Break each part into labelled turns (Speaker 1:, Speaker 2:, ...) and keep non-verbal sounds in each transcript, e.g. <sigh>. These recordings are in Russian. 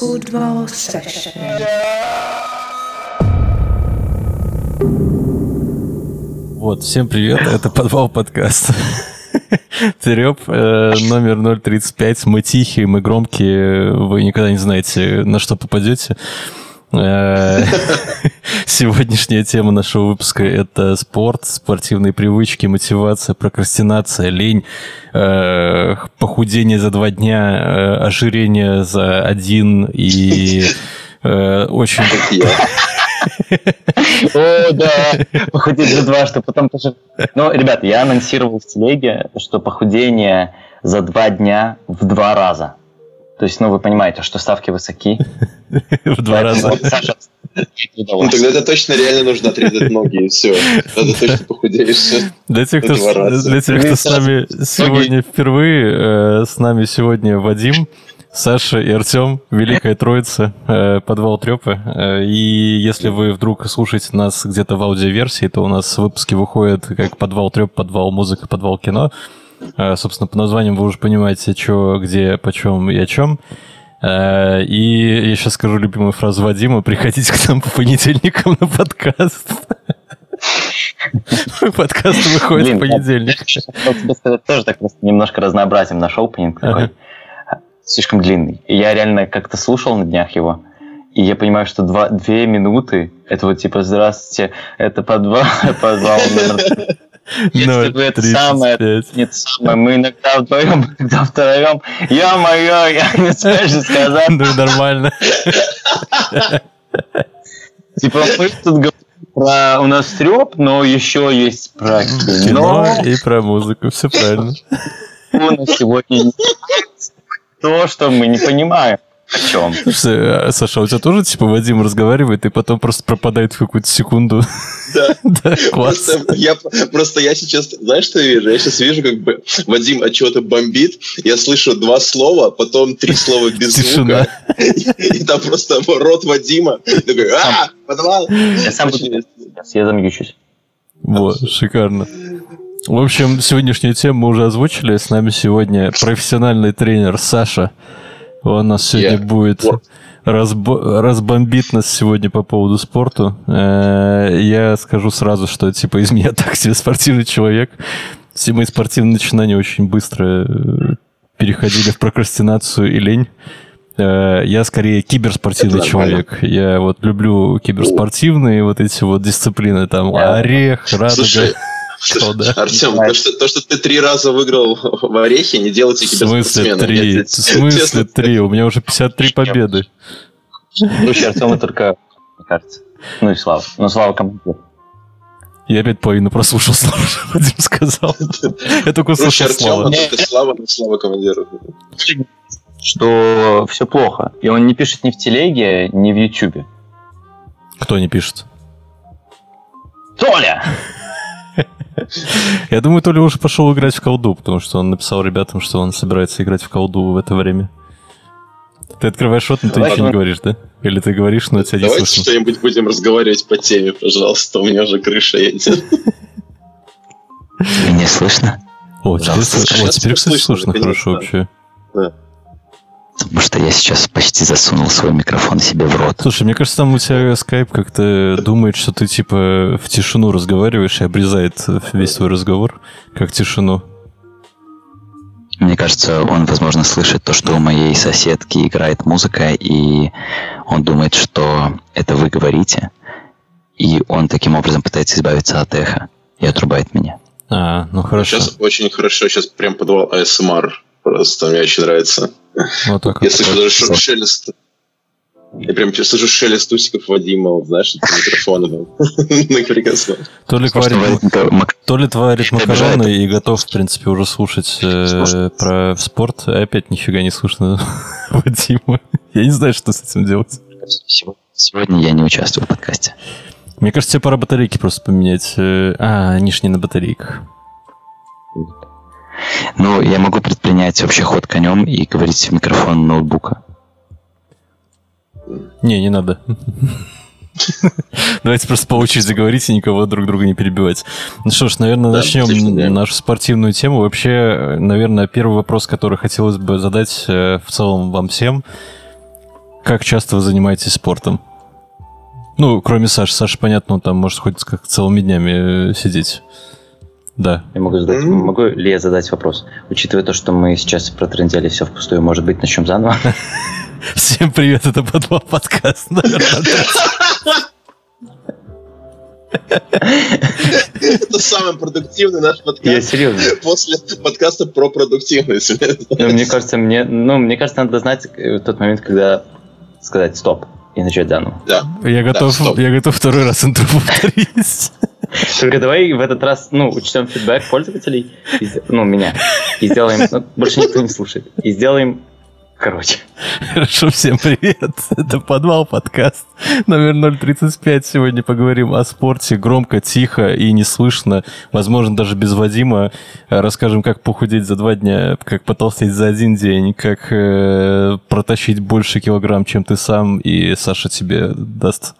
Speaker 1: Football session.
Speaker 2: Вот, всем привет, это подвал подкаст. <laughs> Тереп, э, номер 035. Мы тихие, мы громкие, вы никогда не знаете, на что попадете. Э, <laughs> Сегодняшняя тема нашего выпуска – это спорт, спортивные привычки, мотивация, прокрастинация, лень, э, похудение за два дня, э, ожирение за один и очень...
Speaker 3: О, да, похудеть за два, что потом тоже... Ну, ребята, я анонсировал в телеге, что похудение за два дня в два раза. То есть, ну, вы понимаете, что ставки высоки. <laughs>
Speaker 2: В два раза.
Speaker 4: Ну, тогда это точно реально нужно отрезать ноги, и все. Тогда точно похудеешь.
Speaker 2: Для тех, кто,
Speaker 4: Два раза.
Speaker 2: для тех, кто с нами сегодня впервые, э, с нами сегодня Вадим, Саша и Артем, Великая Троица, э, подвал Трепы. Э, И если вы вдруг слушаете нас где-то в аудиоверсии, то у нас выпуски выходят как подвал Треп, подвал музыка, подвал кино. Э, Собственно, по названиям вы уже понимаете, что, где, почем и о чем. Э, И я сейчас скажу любимую фразу Вадима. Приходите к нам по понедельникам на подкаст. <laughs> Подкаст выходит в понедельник. <laughs>
Speaker 3: тебе сказать, тоже так просто немножко разнообразием наш опенинг такой. Слишком длинный. Я реально как-то слушал на днях его, и я понимаю, что два, две минуты, это вот типа «Здравствуйте, это подвал, <laughs> подвал номер Если бы это самое,
Speaker 2: 0,35.
Speaker 3: нет, самое, мы иногда вдвоем, <laughs> иногда втроем. Ё-моё, я <laughs> не знаю, что сказать.
Speaker 2: Ну нормально.
Speaker 3: Типа мы тут говорим про... У нас треп, но еще есть про
Speaker 2: Кино
Speaker 3: кино.
Speaker 2: и про музыку, все правильно. <laughs>
Speaker 3: У нас сегодня то, что мы не понимаем. О чем?
Speaker 2: Слушай, а, Саша, а у тебя тоже, типа, Вадим разговаривает и потом просто пропадает в какую-то секунду?
Speaker 4: Да. <laughs>
Speaker 2: Да, класс.
Speaker 4: Просто я, просто я сейчас, знаешь, что я вижу? Я сейчас вижу, как бы Вадим от чего-то бомбит, я слышу два слова, потом три слова без
Speaker 2: Тишина.
Speaker 4: звука, <laughs> и, и там просто рот Вадима, такой, а, подвал.
Speaker 3: Я сам буду... Сейчас я замьючусь.
Speaker 2: Вот, шикарно. В общем, сегодняшнюю тему мы уже озвучили. С нами сегодня профессиональный тренер Саша. Он нас сегодня
Speaker 4: Yeah.
Speaker 2: будет разбо- разбомбит нас сегодня по поводу спорту. Э, Я скажу сразу, что типа из меня <laughs> так себе спортивный человек. Все мои спортивные начинания очень быстро э, переходили в прокрастинацию и лень. Э, Я скорее киберспортивный
Speaker 4: Это нормально.
Speaker 2: человек. Я вот люблю киберспортивные вот эти вот дисциплины, там орех, радуга.
Speaker 4: Слушай,
Speaker 2: Что, да?
Speaker 4: Артем, то что, то, что ты три раза выиграл в орехе, не делайте
Speaker 2: В смысле три? В смысле
Speaker 4: честно-
Speaker 2: три? У меня уже 53 победы.
Speaker 3: Слушай, Артема только, мне кажется. Ну и Слава. Ну, Слава командир.
Speaker 2: Я опять половину прослушал, <laughs> Слава, что Вадим сказал. Я только услышал Слава.
Speaker 4: это слава, слава командиру.
Speaker 3: Что все плохо. И он не пишет ни в телеге, ни в Ютубе.
Speaker 2: Кто не пишет?
Speaker 3: Толя! <laughs>
Speaker 2: Я думаю, Толя уже пошел играть в колду, потому что он написал ребятам, что он собирается играть в колду в это время. Ты открываешь рот, но ты ничего не говоришь, да? Или ты говоришь, но тебя не
Speaker 4: Давайте
Speaker 2: слышно?
Speaker 4: что-нибудь будем разговаривать по теме, пожалуйста. У меня уже крыша едет. <laughs>
Speaker 5: Мне слышно?
Speaker 2: О, теперь, слышно. Кстати,
Speaker 4: слышно,
Speaker 2: хорошо вообще.
Speaker 5: Потому что я сейчас почти засунул свой микрофон себе в рот.
Speaker 2: Слушай, мне кажется, там у тебя скайп как-то думает, что ты типа в тишину разговариваешь и обрезает весь твой разговор, как тишину.
Speaker 5: Мне кажется, он, возможно, слышит то, что у моей соседки играет музыка, и он думает, что это вы говорите. И он таким образом пытается избавиться от эха и отрубает меня.
Speaker 2: А, ну хорошо.
Speaker 4: Сейчас очень хорошо, сейчас прям подвал ASMR. Просто мне очень нравится.
Speaker 2: Вот так
Speaker 4: Я
Speaker 2: вот.
Speaker 4: слышу даже ш- шелест. Я прям слышу шелест усиков Вадима, вот, знаешь, это микрофона. <laughs>
Speaker 5: Это мак-
Speaker 2: Толик варит
Speaker 5: Это
Speaker 2: макароны и готов, в принципе, уже слушать э, про спорт. И опять нифига не слышно <laughs> Вадима. Я не знаю, что с этим делать.
Speaker 5: Сегодня- я не участвую в подкасте.
Speaker 2: Мне кажется, тебе пора батарейки просто поменять. Э, А, они ж не на батарейках.
Speaker 5: Ну, я могу предпринять вообще ход конем и говорить в микрофон ноутбука.
Speaker 2: Не, не надо. Давайте просто по очереди говорить и никого друг друга не перебивать. Ну что ж, наверное,
Speaker 4: Да,
Speaker 2: начнем
Speaker 4: отлично, да.
Speaker 2: нашу спортивную тему. Вообще, наверное, первый вопрос, который хотелось бы задать э, в целом вам всем. Как часто вы занимаетесь спортом? Ну, кроме Саши. Саша, понятно, он там может хоть как целыми днями э, сидеть. Да.
Speaker 3: Я могу задать,
Speaker 4: М.
Speaker 3: могу ли я задать вопрос? Учитывая то, что мы сейчас протрендели все впустую, может быть, начнем заново? <laughs>
Speaker 2: Всем привет, это подвал подкаст.
Speaker 4: Это самый продуктивный наш
Speaker 3: Я
Speaker 4: подкаст
Speaker 3: серьезно.
Speaker 4: после подкаста про продуктивность.
Speaker 3: Ну, мне кажется, мне, ну, мне кажется, надо знать э, тот момент, когда сказать стоп и начать заново.
Speaker 4: Да.
Speaker 2: Я готов, я готов второй раз интро повторить.
Speaker 3: Только давай в этот раз, ну, учтем фидбэк пользователей, и ну, меня, и сделаем, ну, больше никто не слушает, и сделаем короче.
Speaker 2: Хорошо, всем привет. Это подвал подкаст номер 035. Сегодня поговорим о спорте громко, тихо и не слышно. Возможно, даже без Вадима. Расскажем, как похудеть за два дня, как потолстеть за один день, как э, протащить больше килограмм, чем ты сам. И Саша тебе даст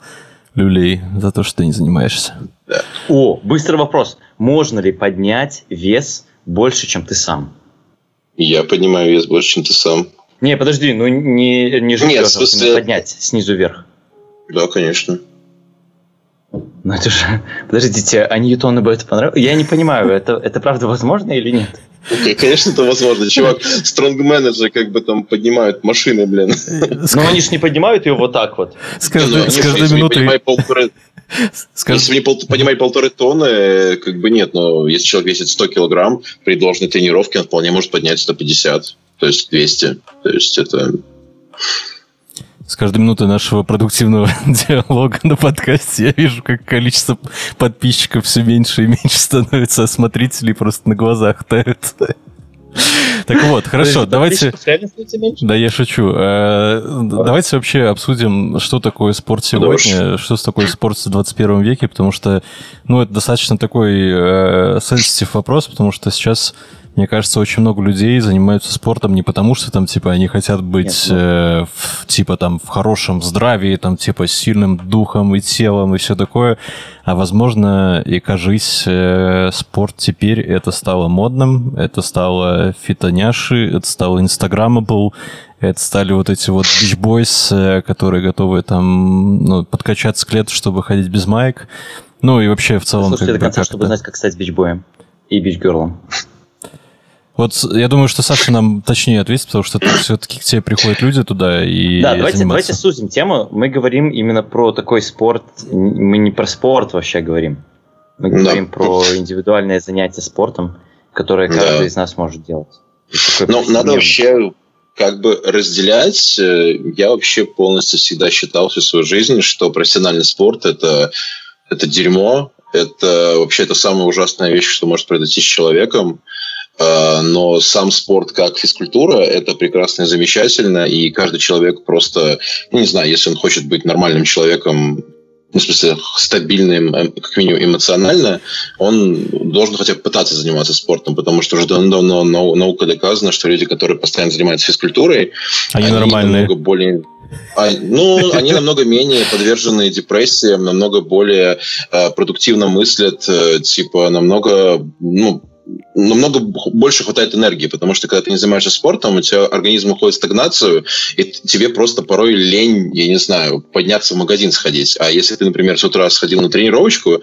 Speaker 2: люлей за то, что ты не занимаешься.
Speaker 3: О, быстрый вопрос. Можно ли поднять вес больше, чем ты сам?
Speaker 4: Я поднимаю вес больше, чем ты сам.
Speaker 3: Не, подожди, ну не, не жить
Speaker 4: Нет, в смысле-
Speaker 3: поднять снизу вверх.
Speaker 4: Да, конечно.
Speaker 3: Ну это же... Подождите, а Ньютону бы это понравилось? Я не понимаю, это, это правда возможно или нет?
Speaker 4: Окей, конечно, это возможно. Чувак, стронгмены же как бы там поднимают машины, блин.
Speaker 3: Но они же не поднимают ее вот так вот.
Speaker 2: с
Speaker 4: ну,
Speaker 2: каждой, с
Speaker 4: если
Speaker 2: каждой
Speaker 4: вы
Speaker 2: минутой...
Speaker 4: поднимаете полторы-
Speaker 2: с кажд-
Speaker 4: Если не пол- поднимаете полторы тонны, э, как бы нет, но если человек весит 100 килограмм, при должной тренировке он вполне может поднять 150, то есть 200. То есть это...
Speaker 2: С каждой минутой нашего продуктивного <laughs> диалога на подкасте я вижу, как количество подписчиков все меньше и меньше становится, а смотрителей просто на глазах тают. Так вот, хорошо, давайте... Да, я шучу. Э, Давайте вообще обсудим, что такое спорт сегодня, что такое спорт в 21 веке, потому что, ну, это достаточно такой э, sensitive вопрос, потому что сейчас, мне кажется, очень много людей занимаются спортом не потому, что там, типа, они хотят быть,
Speaker 3: Нет,
Speaker 2: э, в, типа, там, в хорошем здравии, там, типа, с сильным духом и телом и все такое, а, возможно, и, кажись, э, спорт теперь это стало модным, это стало фитоняши, это стало инстаграмабл, это стали вот эти вот бичбойс, э, которые готовы там ну, подкачаться к лету, чтобы ходить без маек. Ну и вообще в целом...
Speaker 3: Слушайте
Speaker 2: как
Speaker 3: до конца,
Speaker 2: как-то-
Speaker 3: чтобы знать, как стать бичбоем и бичгерлом.
Speaker 2: Вот я думаю, что Саша нам точнее ответит, потому что все-таки к тебе приходят люди туда и
Speaker 3: Да, давайте,
Speaker 2: заниматься.
Speaker 3: давайте сузим тему. Мы говорим именно про такой спорт. Мы не про спорт вообще говорим. Мы
Speaker 4: Да.
Speaker 3: говорим про индивидуальное занятие спортом, которое
Speaker 4: Да.
Speaker 3: каждый из нас может делать.
Speaker 4: Ну, надо вообще как бы разделять. Э, Я вообще полностью всегда считал всю свою жизнь, что профессиональный спорт это, это дерьмо, это вообще это самая ужасная вещь, что может произойти с человеком. Э, Но сам спорт как физкультура это прекрасно и замечательно, и каждый человек просто, ну, не знаю, если он хочет быть нормальным человеком, ну, в смысле, стабильным, эм, как минимум эмоционально, он должен хотя бы пытаться заниматься спортом, потому что уже давно нау- наука доказана, что люди, которые постоянно занимаются физкультурой,
Speaker 2: Они нормальные.
Speaker 4: намного более а, ну, они намного менее подвержены депрессиям, намного более э, продуктивно мыслят, э, типа намного, ну, намного больше хватает энергии, потому что когда ты не занимаешься спортом, у тебя организм уходит в стагнацию, и тебе просто порой лень, я не знаю, подняться в магазин сходить. А если ты, например, с утра сходил на тренировочку,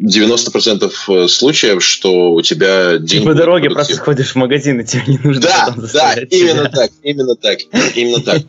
Speaker 4: 90% случаев, что у тебя день
Speaker 3: Ты по дороге
Speaker 4: продуктивным.
Speaker 3: просто ходишь в магазин, и тебе не нужно
Speaker 4: Да, да, именно так, именно так, именно так.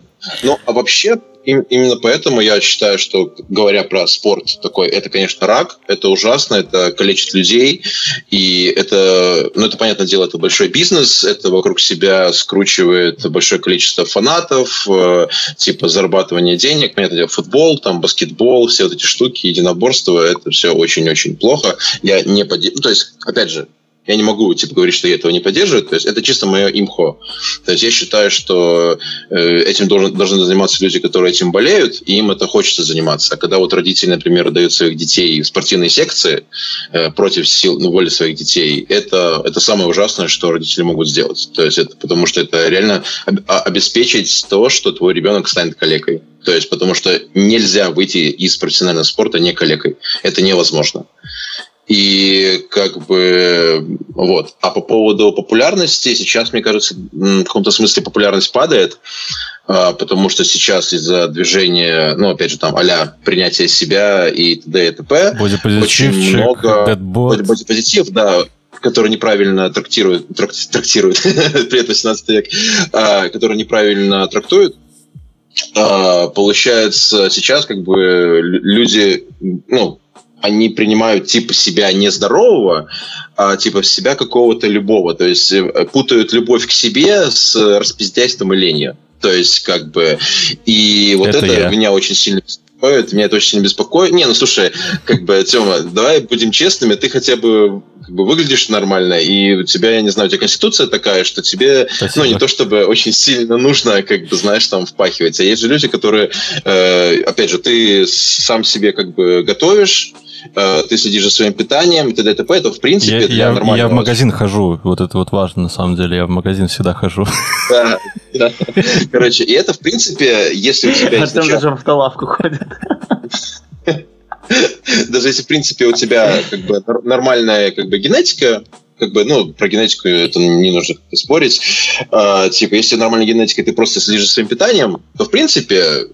Speaker 4: Ну, а вообще, именно поэтому я считаю, что, говоря про спорт, такой, это, конечно, рак, это ужасно, это калечит людей, и это, ну, это, понятное дело, это большой бизнес, это вокруг себя скручивает большое количество фанатов, э, типа зарабатывание денег, понятное дело, футбол, там, баскетбол, все вот эти штуки, единоборство, это все очень-очень плохо. Я не поди... ну, то есть, опять же, я не могу типа говорить, что я этого не поддерживаю. То есть это чисто мое имхо. То есть я считаю, что э, этим должен, должны заниматься люди, которые этим болеют, и им это хочется заниматься. А когда вот родители, например, дают своих детей в спортивные секции э, против сил, ну, воли своих детей, это, это самое ужасное, что родители могут сделать. То есть это потому что это реально а- обеспечить то, что твой ребенок станет калекой. То есть потому что нельзя выйти из профессионального спорта не калекой. Это невозможно. И как бы вот. А по поводу популярности, сейчас, мне кажется, в каком-то смысле популярность падает. а, потому что сейчас из-за движения, ну, опять же, там, а принятия себя и т.д. и т.п.
Speaker 2: Очень
Speaker 4: много... Бодипозитив, да, который неправильно трактирует, трактирует, при этом 17 век, а, который неправильно трактует, а, получается, сейчас как бы люди, ну, они принимают типа себя нездорового, а типа себя какого-то любого. То есть э, путают любовь к себе с распиздяйством и ленью. То есть, как бы, и вот это, это меня очень сильно беспокоит, меня это очень сильно беспокоит. Не, ну слушай, как бы, Тёма, давай будем честными, ты хотя бы как бы выглядишь нормально, и у тебя, я не знаю, у тебя конституция такая, что тебе, Спасибо. ну, не то чтобы очень сильно нужно, как бы, знаешь, там, впахивать. А есть же люди, которые, э, опять же, ты сам себе как бы готовишь, Э, ты следишь за своим питанием и т.д. т.п. Это, в принципе,
Speaker 2: я, для я, нормального... Я в магазин хожу, вот это вот важно, на самом деле. Я в магазин всегда хожу.
Speaker 4: Да, да. Короче, и это, в принципе, если у тебя...
Speaker 3: Артем даже в автолавку ходит. <laughs> <laughs>
Speaker 4: Даже если, в принципе, у тебя как бы нормальная как бы генетика, как бы, ну, про генетику это не нужно спорить. А, типа, если нормальная генетика, ты просто следишь за своим питанием, то, в принципе,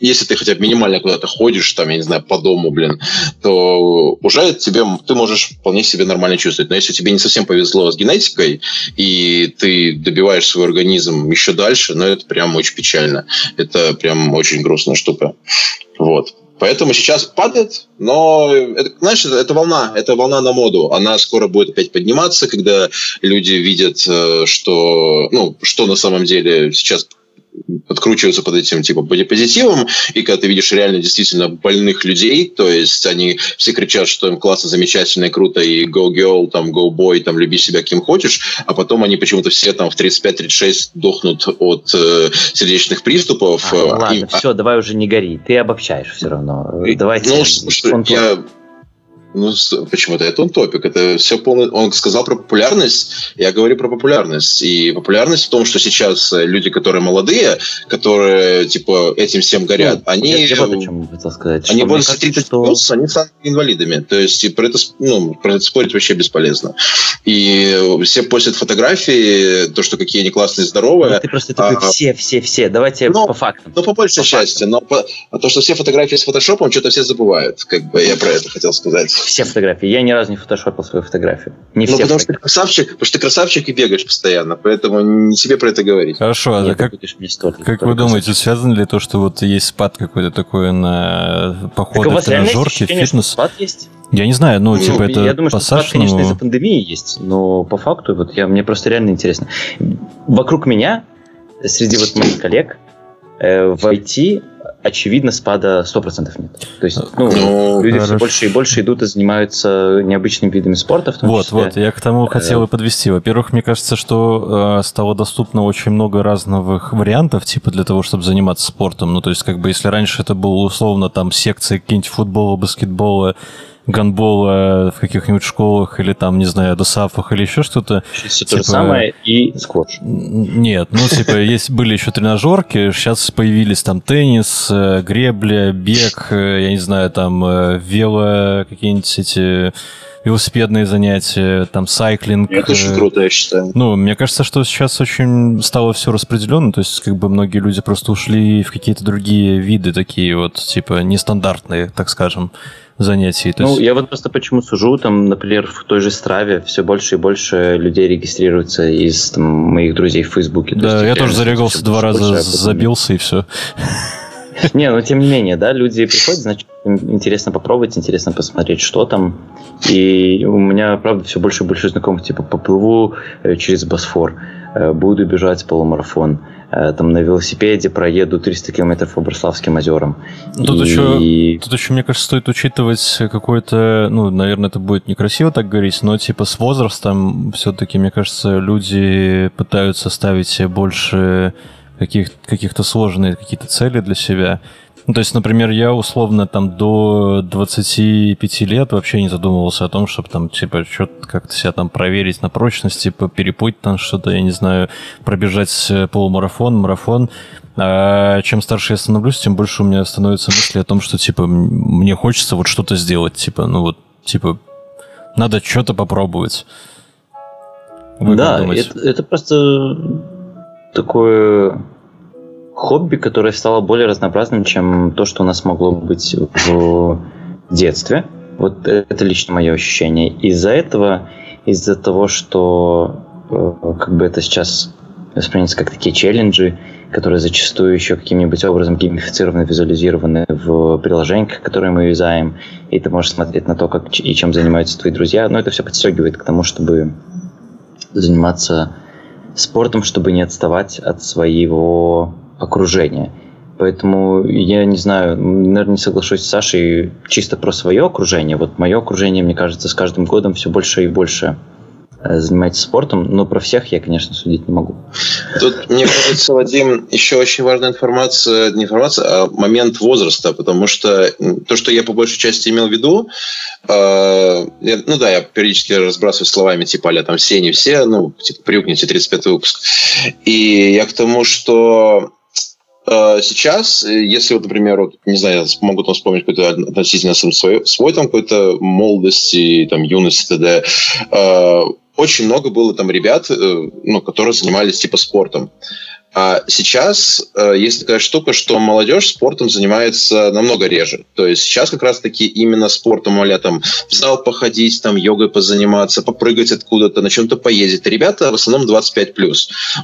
Speaker 4: если ты хотя бы минимально куда-то ходишь, там, я не знаю, по дому, блин, то уже тебе, ты можешь вполне себе нормально чувствовать. Но если тебе не совсем повезло с генетикой, и ты добиваешь свой организм еще дальше, ну, это прям очень печально. Это прям очень грустная штука. Вот. Поэтому сейчас падает, но, это, знаешь, это, это волна, это волна на моду. Она скоро будет опять подниматься, когда люди видят, э, что, ну, что на самом деле сейчас подкручиваются под этим типа бодипозитивом, и когда ты видишь реально действительно больных людей, то есть они все кричат, что им классно, замечательно и круто, и go girl, там, go boy, там, люби себя кем хочешь, а потом они почему-то все там в 35-36 дохнут от э, сердечных приступов. А,
Speaker 3: ну, ладно, и, все, давай уже не гори, ты обобщаешь все равно. Давайте.
Speaker 4: Ну, слушай, я ну, почему-то это он топик. Это все полный... Он сказал про популярность, я говорю про популярность. И популярность в том, что сейчас люди, которые молодые, которые, типа, этим всем горят, ну, они... Я, я вот о чем хотел сказать. Они возраста 30 что... плюс, они станут инвалидами. То есть, и про это, ну, про это спорить вообще бесполезно. И все постят фотографии, то, что какие они классные, здоровые. Ну,
Speaker 3: ты просто такой, а, все, все, все. Давайте ну, по фактам.
Speaker 4: Ну, по большей по части. Фактам. Но по... а то, что все фотографии с фотошопом, что-то все забывают. Как бы я про это хотел сказать
Speaker 3: все фотографии. Я ни разу не фотошопил свою фотографию. Не
Speaker 4: ну, все потому что ты красавчик, потому что ты красавчик и бегаешь постоянно, поэтому не тебе про это говорить.
Speaker 2: Хорошо, а как, как вы думаете, связано ли то, что вот есть спад какой-то такой на походы в тренажерки, фитнес? Спад есть? Я не знаю, ну, ну типа это
Speaker 3: Я думаю, пассаж, что спад, конечно, из-за пандемии есть, но по факту вот я, мне просто реально интересно. Вокруг меня, среди вот моих коллег, э, в IT очевидно, спада 100% нет. То есть, ну, ну люди хорошо. все больше и больше идут и занимаются необычными видами спорта. В том
Speaker 2: вот,
Speaker 3: числе.
Speaker 2: вот, я к тому хотел и подвести. Во-первых, мне кажется, что э, стало доступно очень много разных вариантов, типа для того, чтобы заниматься спортом. Ну, то есть, как бы, если раньше это было условно там секция какие-нибудь футбола, баскетбола, гандбола в каких-нибудь школах или там, не знаю, досафах или еще что-то.
Speaker 3: Все типа... то же типа, самое и сквотч.
Speaker 2: Нет, ну, типа, <laughs> есть, были еще тренажерки, сейчас появились там теннис, э, гребля, бег, э, я не знаю, там э, вело, какие-нибудь эти велосипедные занятия, там сайклинг.
Speaker 4: Это очень круто, я считаю.
Speaker 2: Ну, мне кажется, что сейчас очень стало все распределенно, то есть как бы многие люди просто ушли в какие-то другие виды такие вот, типа, нестандартные, так скажем занятий.
Speaker 3: То ну, есть... я вот просто почему сужу, там, например, в той же Страве все больше и больше людей регистрируется из там, моих друзей в Фейсбуке.
Speaker 2: Да, то я тоже зарегался два раза, забился и все. <laughs>
Speaker 3: Не, но тем не менее, да, люди приходят, значит, интересно попробовать, интересно посмотреть, что там. И у меня, правда, все больше и больше знакомых, типа, поплыву э, через Босфор, э, буду бежать полумарафон, Э, там на велосипеде проеду 300 километров по Брославским озерам.
Speaker 2: Тут, и... еще, тут еще, мне кажется, стоит учитывать какой-то, ну, наверное, это будет некрасиво так говорить, но типа с возрастом все-таки, мне кажется, люди пытаются ставить больше каких- каких-то сложные какие-то цели для себя. Ну, то есть, например, я условно там до 25 лет вообще не задумывался о том, чтобы там, типа, что-то как-то себя там проверить на прочность, типа, перепуть там что-то, я не знаю, пробежать э, полумарафон, марафон. А чем старше я становлюсь, тем больше у меня становится мысли о том, что, типа, мне хочется вот что-то сделать, типа, ну вот, типа, надо что-то попробовать.
Speaker 3: Вы да, это, это просто такое хобби, которое стало более разнообразным, чем то, что у нас могло быть в детстве. Вот это лично мое ощущение. Из-за этого, из-за того, что э, как бы это сейчас воспринимается как такие челленджи, которые зачастую еще каким-нибудь образом геймифицированы, визуализированы в приложениях, которые мы юзаем, и ты можешь смотреть на то, как и чем занимаются твои друзья, но это все подстегивает к тому, чтобы заниматься спортом, чтобы не отставать от своего окружения. Поэтому я не знаю, наверное, не соглашусь с Сашей чисто про свое окружение. Вот мое окружение, мне кажется, с каждым годом все больше и больше занимается спортом, но про всех я, конечно, судить не могу.
Speaker 4: Тут, мне кажется, Вадим, еще очень важная информация, не информация, а момент возраста, потому что то, что я по большей части имел в виду, э, я, ну да, я периодически разбрасываю словами, типа, а там все, не все, ну, типа, привыкните, 35 выпуск. И я к тому, что э, сейчас, если вот, например, вот, не знаю, могу там вспомнить какой-то относительно свой, свой там какой-то молодости, там, юности, т.д., э, очень много было там ребят, э, ну, которые занимались типа спортом. А сейчас э, есть такая штука, что молодежь спортом занимается намного реже. То есть сейчас как раз-таки именно спортом, а там в зал походить, там йогой позаниматься, попрыгать откуда-то, на чем-то поездить. Ребята в основном 25+,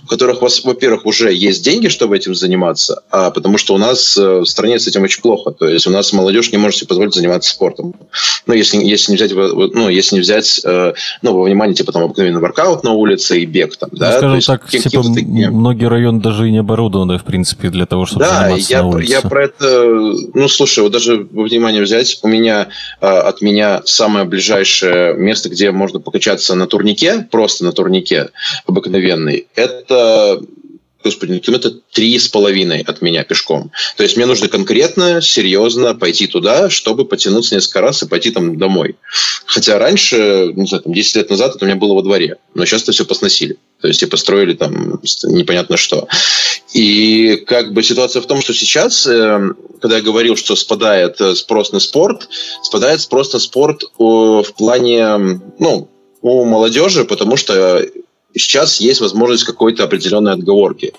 Speaker 4: у которых, во-первых, уже есть деньги, чтобы этим заниматься, а потому что у нас э, в стране с этим очень плохо. То есть у нас молодежь не может себе позволить заниматься спортом. Ну, если, если не взять, ну, если не взять э, ну, во внимание, типа, там, обыкновенный воркаут на улице и бег там, да?
Speaker 2: Ну, скажем так, типа, многие районы даже и не оборудованы, в принципе, для того, чтобы
Speaker 4: да,
Speaker 2: заниматься
Speaker 4: я,
Speaker 2: на улице.
Speaker 4: я про это... Ну, слушай, вот даже во внимание взять, у меня а, от меня самое ближайшее место, где можно покачаться на турнике, просто на турнике обыкновенный, это господи, ну, километра три с половиной от меня пешком. То есть мне нужно конкретно, серьезно пойти туда, чтобы потянуться несколько раз и пойти там домой. Хотя раньше, не знаю, там 10 лет назад это у меня было во дворе, но сейчас это все посносили. То есть и построили там непонятно что. И как бы ситуация в том, что сейчас, э, когда я говорил, что спадает э, спрос на спорт, спадает спрос на спорт в плане, ну, у молодежи, потому что сейчас есть возможность какой-то определенной отговорки.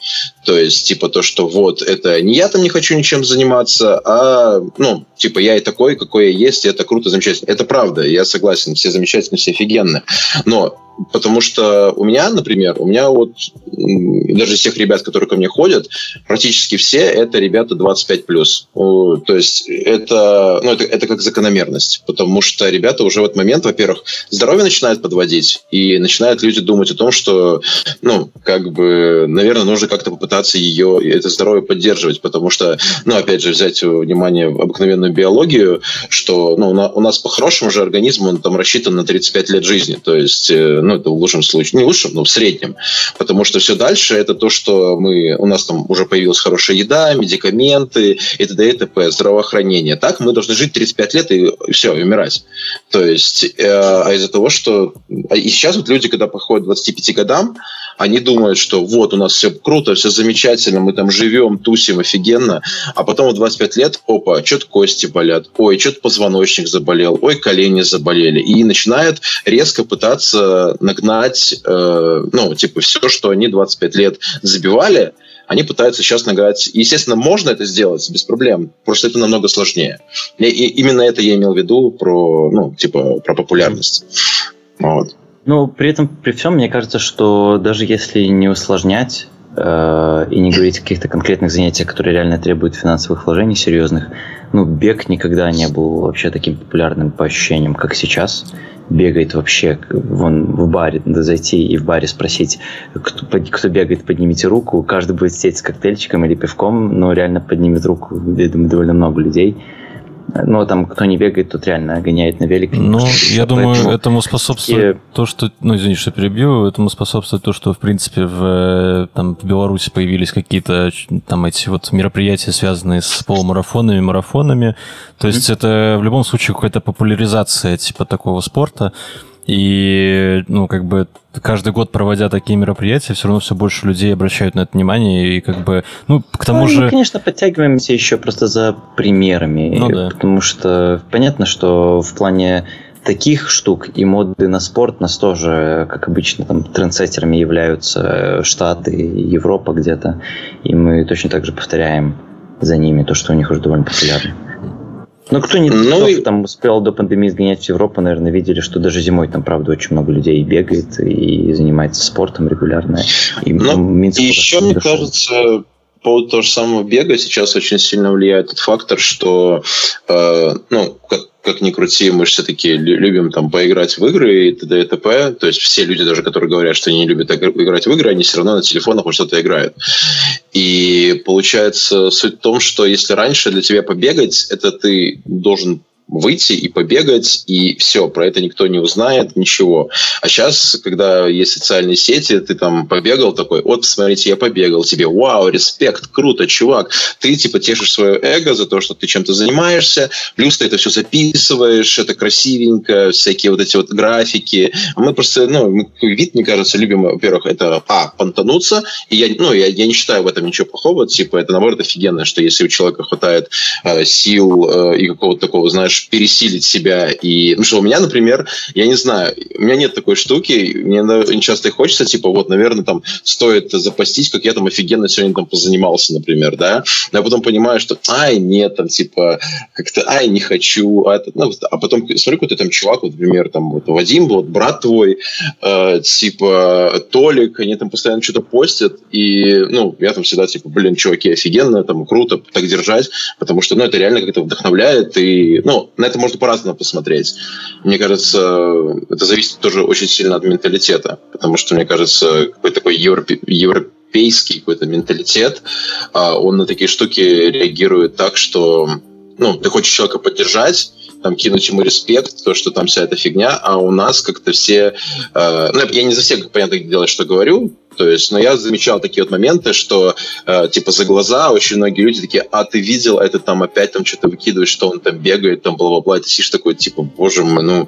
Speaker 4: То есть, типа то, что вот, это не я там не хочу ничем заниматься, а, ну, типа я и такой, какой я есть, и это круто, замечательно. Это правда, я согласен, все замечательные, все офигенные. Но Потому что у меня, например, у меня вот даже тех ребят, которые ко мне ходят, практически все это ребята 25 плюс. То есть это, ну, это, это как закономерность, потому что ребята уже в этот момент, во-первых, здоровье начинает подводить, и начинают люди думать о том, что, ну, как бы, наверное, нужно как-то попытаться ее, это здоровье поддерживать, потому что, ну, опять же, взять внимание обыкновенную биологию, что, ну, у нас по-хорошему же организм, он там рассчитан на 35 лет жизни, то есть э, ну, это в лучшем случае, не в лучшем, но в среднем, потому что все дальше это то, что мы, у нас там уже появилась хорошая еда, медикаменты и т.д. и т.п., здравоохранение. Так мы должны жить 35 лет и все, и умирать. То есть, э, а из-за того, что... А и сейчас вот люди, когда подходят к 25 годам, они думают, что вот у нас все круто, все замечательно, мы там живем, тусим офигенно, а потом в 25 лет, опа, что-то кости болят, ой, что-то позвоночник заболел, ой, колени заболели. И начинает резко пытаться нагнать, э, ну, типа, все, что они 25 лет забивали, они пытаются сейчас нагнать. Естественно, можно это сделать без проблем, просто это намного сложнее. И, и именно это я имел в виду про, ну, типа, про популярность. Вот.
Speaker 3: Ну, при этом, при всем, мне кажется, что даже если не усложнять э, и не говорить о каких-то конкретных занятиях, которые реально требуют финансовых вложений серьезных, ну, бег никогда не был вообще таким популярным по ощущениям, как сейчас. Бегает вообще, вон в баре, надо зайти и в баре спросить, кто, кто бегает, поднимите руку. Каждый будет сидеть с коктейльчиком или пивком, но реально поднимет руку, я думаю, довольно много людей. Но там, кто не бегает, тот реально гоняет на велике.
Speaker 2: Ну, <laughs> я думаю, этому способствует и... то, что... Ну, извини, что перебью. Этому способствует то, что, в принципе, в, там, в Беларуси появились какие-то там эти вот мероприятия, связанные с полумарафонами, марафонами. То есть mm-hmm. это в любом случае какая-то популяризация типа такого спорта. И, ну, как бы каждый год проводя такие мероприятия, все равно все больше людей обращают на это внимание. И как бы, ну, к тому ну, же...
Speaker 3: Мы, конечно, подтягиваемся еще просто за примерами. Ну, да. Потому что понятно, что в плане таких штук и моды на спорт нас тоже, как обычно, там трендсеттерами являются Штаты, Европа где-то, и мы точно так же повторяем за ними то, что у них уже довольно популярно. Ну, кто не ну, кто, и... там успел до пандемии сгонять в Европу, наверное, видели, что даже зимой там, правда, очень много людей бегает и занимается спортом регулярно.
Speaker 4: И, ну, Минск и еще, мне кажется, по поводу того же самого бега сейчас очень сильно влияет тот фактор, что, э, ну, как, как ни крути, мы же все-таки любим там поиграть в игры и т.д. и т.п. То есть все люди, даже которые говорят, что они не любят играть в игры, они все равно на телефонах во что-то играют. И получается суть в том, что если раньше для тебя побегать, это ты должен выйти и побегать, и все, про это никто не узнает, ничего. А сейчас, когда есть социальные сети, ты там побегал такой, вот, смотрите, я побегал, тебе, вау, респект, круто, чувак. Ты, типа, тешишь свое эго за то, что ты чем-то занимаешься, плюс ты это все записываешь, это красивенько, всякие вот эти вот графики. Мы просто, ну, мы, вид, мне кажется, любим, во-первых, это, а, понтануться, и я, ну, я, я не считаю в этом ничего плохого, типа, это, наоборот, офигенно, что если у человека хватает э, сил э, и какого-то такого, знаешь, можешь пересилить себя. И, ну что, у меня, например, я не знаю, у меня нет такой штуки, мне не часто хочется, типа, вот, наверное, там стоит запастись, как я там офигенно сегодня там позанимался, например, да, но я потом понимаю, что, ай, нет, там, типа, как-то, ай, не хочу, а, это, ну, а потом смотрю, какой-то там чувак, вот, например, там, вот, Вадим, вот, брат твой, э, типа, Толик, они там постоянно что-то постят, и, ну, я там всегда, типа, блин, чуваки, офигенно, там, круто так держать, потому что, ну, это реально как-то вдохновляет, и, ну, на это можно по-разному посмотреть. Мне кажется, это зависит тоже очень сильно от менталитета, потому что, мне кажется, какой-то такой европе, европейский какой-то менталитет, а, он на такие штуки реагирует так, что ну, ты хочешь человека поддержать, там, кинуть ему респект, то, что там вся эта фигня, а у нас как-то все... Э, ну, я не за всех, понятно, делать, что говорю, то есть, но я замечал такие вот моменты, что э, типа за глаза очень многие люди такие, а ты видел, это там опять там что-то выкидывает, что он там бегает, там бла-бла-бла, и ты сидишь такой, типа, боже мой, ну,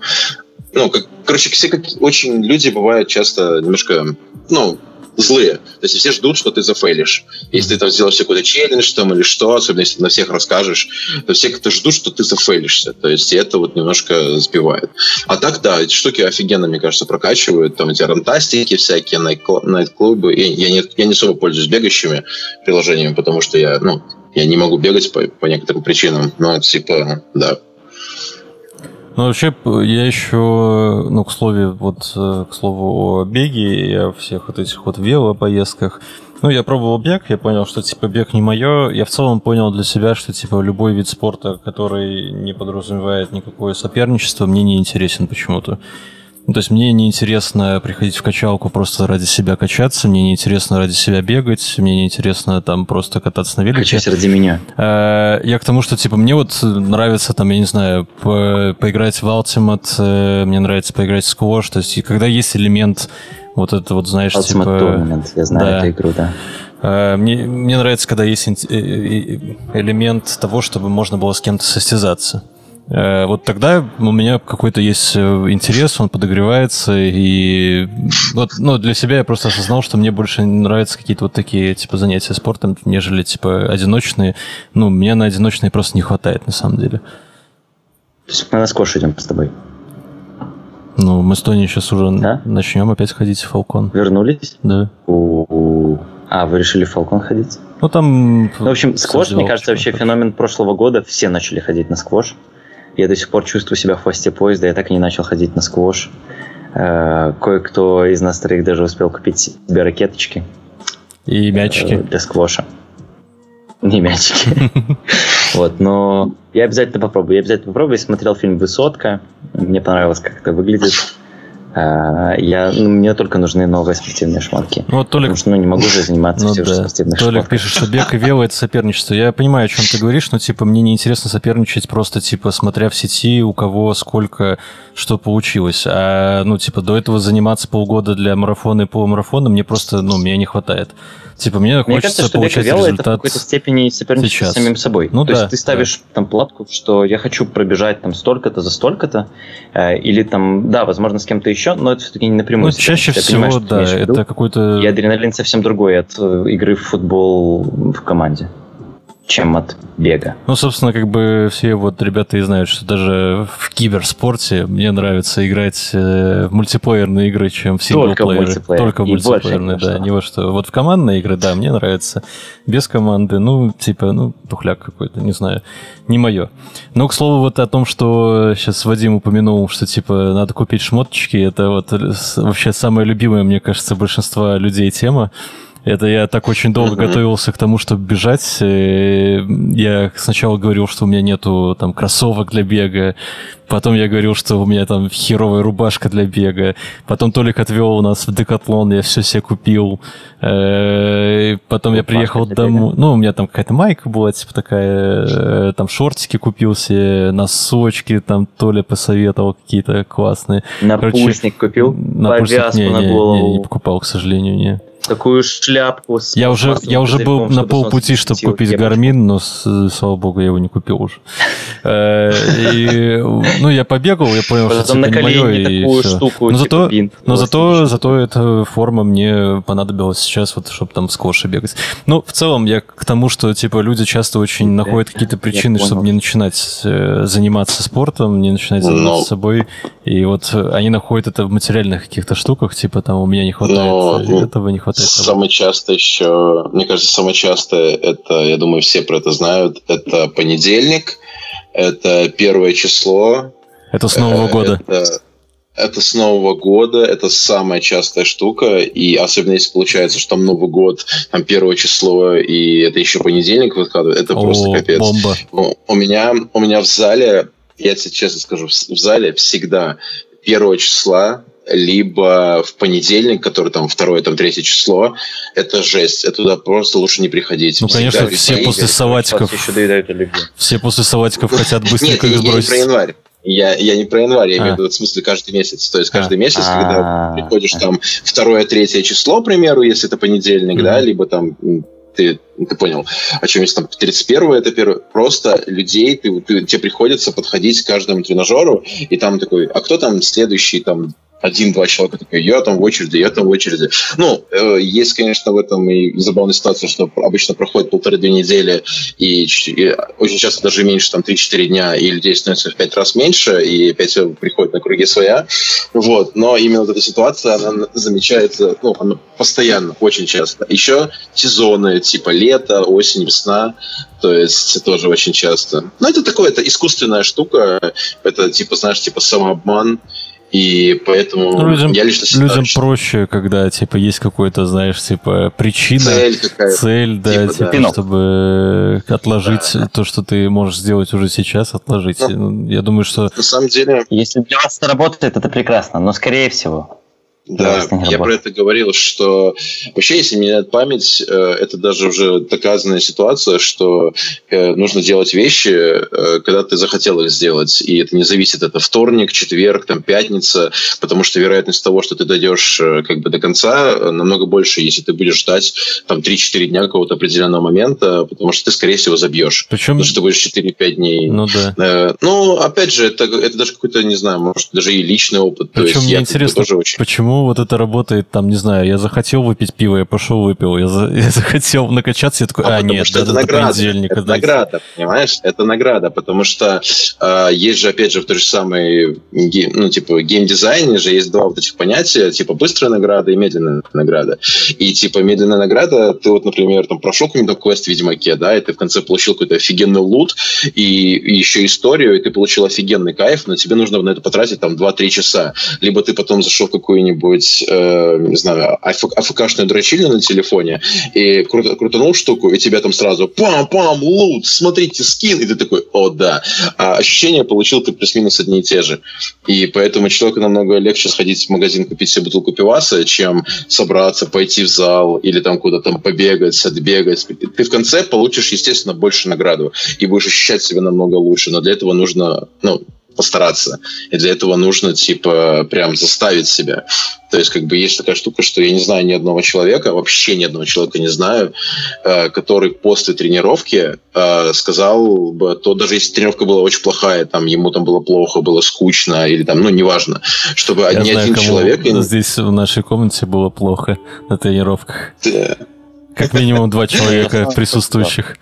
Speaker 4: ну, как, короче, все как очень люди бывают часто немножко, ну, злые. То есть все ждут, что ты зафейлишь. Если ты там сделаешь какой-то челлендж там или что, особенно если на всех расскажешь, то все как-то ждут, что ты зафейлишься. То есть это вот немножко сбивает. А так, да, эти штуки офигенно, мне кажется, прокачивают. Там эти рантастики всякие, найт-клубы. Я, я, не, я не особо пользуюсь бегающими приложениями, потому что я, ну, я не могу бегать по, по некоторым причинам. Но типа, да,
Speaker 2: ну, вообще, я еще, ну, к слову, вот, э, к слову о беге и о всех вот этих вот велопоездках. Ну, я пробовал бег, я понял, что, типа, бег не мое. Я в целом понял для себя, что, типа, любой вид спорта, который не подразумевает никакое соперничество, мне не интересен почему-то. Ну, то есть мне не интересно приходить в качалку просто ради себя качаться, мне не интересно ради себя бегать, мне не интересно там просто кататься на велике.
Speaker 3: Качать ради меня.
Speaker 2: Э, я к тому, что типа мне вот нравится там, я не знаю, по поиграть в Ultimate, э, мне нравится поиграть в сквош, то есть когда есть элемент вот это вот, знаешь,
Speaker 3: Ultimate
Speaker 2: типа...
Speaker 3: Tournament, я знаю да. эту игру, да.
Speaker 2: Э, мне, мне нравится, когда есть элемент того, чтобы можно было с кем-то состязаться. Э, вот тогда у меня какой-то есть э, интерес, он подогревается, и вот, ну, для себя я просто осознал, что мне больше нравятся какие-то вот такие, типа, занятия спортом, нежели, типа, одиночные. Ну, мне на одиночные просто не хватает, на самом деле.
Speaker 3: То есть мы на скош идем с тобой?
Speaker 2: Ну, мы с Тони сейчас уже да? начнем опять ходить в Фалкон.
Speaker 3: Вернулись?
Speaker 2: Да.
Speaker 3: У-у-у. А, вы решили в Фалкон ходить?
Speaker 2: Ну, там...
Speaker 3: Ну, в общем, сквош, мне кажется, вообще феномен прошлого года. Все начали ходить на сквош. Я до сих пор чувствую себя в хвосте поезда, я так и не начал ходить на сквош. Э, кое-кто из нас троих даже успел купить себе ракеточки.
Speaker 2: И мячики. Э,
Speaker 3: для сквоша. Не мячики. <laughs> Вот, но я обязательно попробую. Я обязательно попробую. Я смотрел фильм «Высотка». Мне понравилось, как это выглядит. А, я, ну, мне только нужны новые спортивные шмотки.
Speaker 2: Ну, вот Толик...
Speaker 3: Потому что ну, не могу же заниматься
Speaker 2: ну,
Speaker 3: все
Speaker 2: да.
Speaker 3: спортивных
Speaker 2: Толик
Speaker 3: шмотках.
Speaker 2: пишет, что бег и вело – это соперничество. Я понимаю, о чем ты говоришь, но, типа, мне неинтересно соперничать просто, типа, смотря в сети, у кого сколько, что получилось. А, ну, типа, до этого заниматься полгода для марафона и полумарафона мне просто, ну, мне не хватает. Типа, мне, мне хочется кажется, что получать вело результат
Speaker 3: это в какой-то степени соперничество с самим собой.
Speaker 2: Ну,
Speaker 3: То
Speaker 2: да,
Speaker 3: есть ты ставишь да. там платку, что я хочу пробежать там столько-то за столько-то, э, или там, да, возможно, с кем-то еще, но это все-таки не напрямую.
Speaker 2: Ну, чаще всего, понимаю, да, это какой-то...
Speaker 3: И адреналин совсем другой от э, игры в футбол в команде. Чем от бега.
Speaker 2: Ну, собственно, как бы все вот ребята и знают, что даже в киберспорте мне нравится играть э, в мультиплеерные игры, чем в синглплееры.
Speaker 3: Только.
Speaker 2: Только в мультиплеерные, да. Не во что. Вот в командные игры, да, мне нравится. Без команды, ну, типа, ну, тухляк какой-то, не знаю. Не мое. Но, к слову, вот о том, что сейчас Вадим упомянул, что, типа, надо купить шмоточки, это вот вообще самая любимая, мне кажется, большинства людей тема. Это я так очень долго готовился к тому, чтобы бежать. Э, я сначала говорил, что у меня нету там кроссовок для бега. Потом я говорил, что у меня там херовая рубашка для бега. Потом Толик отвел нас в Декатлон, я все себе купил. Э, потом я приехал домой. Ну, у меня там какая-то майка была, типа такая. Э, там шортики купил себе, носочки там Толя посоветовал какие-то классные.
Speaker 3: Напульсник купил?
Speaker 2: Напульсник не, не, не покупал, к сожалению, не
Speaker 3: такую шляпку.
Speaker 2: С я уже, я уже был на полпути, чтобы купить Гармин, но, слава богу, я его не купил уже. Э, ну, я побегал, я понял, что это не мое. И все. Но типа зато, но зато, зато эта форма мне понадобилась сейчас, вот, чтобы там скорше бегать. Ну, в целом, я к тому, что, типа, люди часто очень находят какие-то причины, чтобы не начинать э, заниматься спортом, не начинать заниматься собой. И вот они находят это в материальных каких-то штуках, типа, там, у меня не хватает этого, не хватает
Speaker 4: Самое часто еще, мне кажется, самое частое, это, я думаю, все про это знают, это понедельник, это первое число.
Speaker 2: Это с Нового э, года.
Speaker 4: Это, это с Нового года, это самая частая штука, и особенно если получается, что там Новый год, там первое число, и это еще понедельник выкладывает, это О, просто капец.
Speaker 2: Бомба.
Speaker 4: У меня, у меня в зале, я тебе честно скажу, в зале всегда первого числа либо в понедельник, который там второе, там третье число, это жесть. Это туда просто лучше не приходить.
Speaker 2: Ну, Всегда конечно, все после салатиков, все после салатиков хотят быстренько
Speaker 4: их сбросить. про январь. Я, я не про январь, я а. имею в виду в смысле каждый месяц. То есть каждый а. месяц, когда а. приходишь там второе, третье число, к примеру, если это понедельник, да, либо там ты, ты понял, о чем есть там 31 это первое. Просто людей, ты, ты, тебе приходится подходить к каждому тренажеру, и там такой, а кто там следующий там один-два человека такие, я там в очереди, я там в очереди. Ну, э, есть, конечно, в этом и забавная ситуация, что обычно проходит полторы-две недели, и, и очень часто даже меньше, там, 3-4 дня, и людей становится в пять раз меньше, и опять приходит на круги своя. Вот. Но именно вот эта ситуация, она замечается, ну, она постоянно, очень часто. Еще сезоны, типа лето, осень, весна, то есть тоже очень часто. Но это такое, это искусственная штука, это типа, знаешь, типа самообман, и поэтому
Speaker 2: ну, людям, я лично считаю, людям что... проще, когда типа есть какой-то, знаешь, типа причина, цель, цель да, типа, типа, да. чтобы отложить да. то, что ты можешь сделать уже сейчас, отложить. Ну, я думаю, что
Speaker 4: на самом деле,
Speaker 3: если для вас это работает, это прекрасно, но скорее всего
Speaker 4: да, я про это говорил, что вообще, если менять память, э, это даже уже доказанная ситуация, что э, нужно делать вещи, э, когда ты захотел их сделать. И это не зависит, это вторник, четверг, там, пятница, потому что вероятность того, что ты дойдешь как бы до конца, намного больше, если ты будешь ждать там 3-4 дня какого-то определенного момента, потому что ты, скорее всего, забьешь.
Speaker 2: Причем...
Speaker 4: Потому что ты будешь 4-5 дней.
Speaker 2: Ну, да.
Speaker 4: Ну, опять же, это, это даже какой-то, не знаю, может, даже и личный опыт.
Speaker 2: Причем То есть, мне интересно, тоже очень... почему вот это работает, там, не знаю, я захотел выпить пиво, я пошел выпил, я, за, <laughs> я захотел накачаться, я такой, а, а нет,
Speaker 4: что это, это награда, это награда, понимаешь? Это награда, потому что э, есть же, опять же, в той же самой, ну, типа, геймдизайне же есть два вот этих понятия, типа, быстрая награда и медленная награда. И, типа, медленная награда, ты вот, например, там, прошел какой-нибудь квест в Ведьмаке, да, и ты в конце получил какой-то офигенный лут и, и еще историю, и ты получил офигенный кайф, но тебе нужно на это потратить, там, 2-3 часа. Либо ты потом зашел в какую-нибудь э, не знаю, АФКшную дрочильню на телефоне, и крут, крутанул штуку, и тебя там сразу пам-пам, лут, смотрите, скин, и ты такой, о, да. А ощущения получил ты плюс-минус одни и те же. И поэтому человеку намного легче сходить в магазин, купить себе бутылку пиваса, чем собраться, пойти в зал или там куда-то там побегать, отбегать. Ты в конце получишь, естественно, больше награду и будешь ощущать себя намного лучше, но для этого нужно, ну, постараться. И для этого нужно, типа, прям заставить себя. То есть, как бы, есть такая штука, что я не знаю ни одного человека, вообще ни одного человека не знаю, э, который после тренировки э, сказал бы, то даже если тренировка была очень плохая, там, ему там было плохо, было скучно, или там, ну, неважно, чтобы я ни знаю, один человек...
Speaker 2: Здесь в нашей комнате было плохо на тренировках.
Speaker 4: Да.
Speaker 2: Как минимум два человека присутствующих.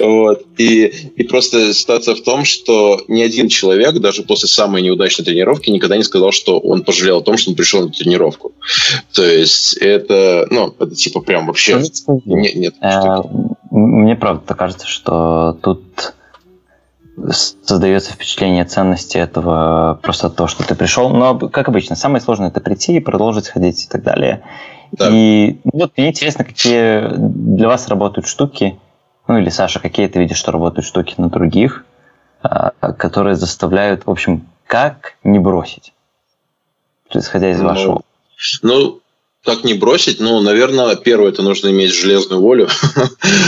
Speaker 4: Вот. И, и просто ситуация в том, что ни один человек, даже после самой неудачной тренировки, никогда не сказал, что он пожалел о том, что он пришел на тренировку. То есть это, ну, это типа прям вообще...
Speaker 3: Нет, нет. Э, мне правда кажется, что тут создается впечатление ценности этого просто то, что ты пришел. Но, как обычно, самое сложное это прийти и продолжить ходить и так далее. Да. И вот мне интересно, какие для вас работают штуки, ну или Саша, какие ты видишь, что работают штуки на других, а, которые заставляют, в общем, как не бросить, исходя из ну, вашего.
Speaker 4: Ну, как не бросить? Ну, наверное, первое, это нужно иметь железную волю.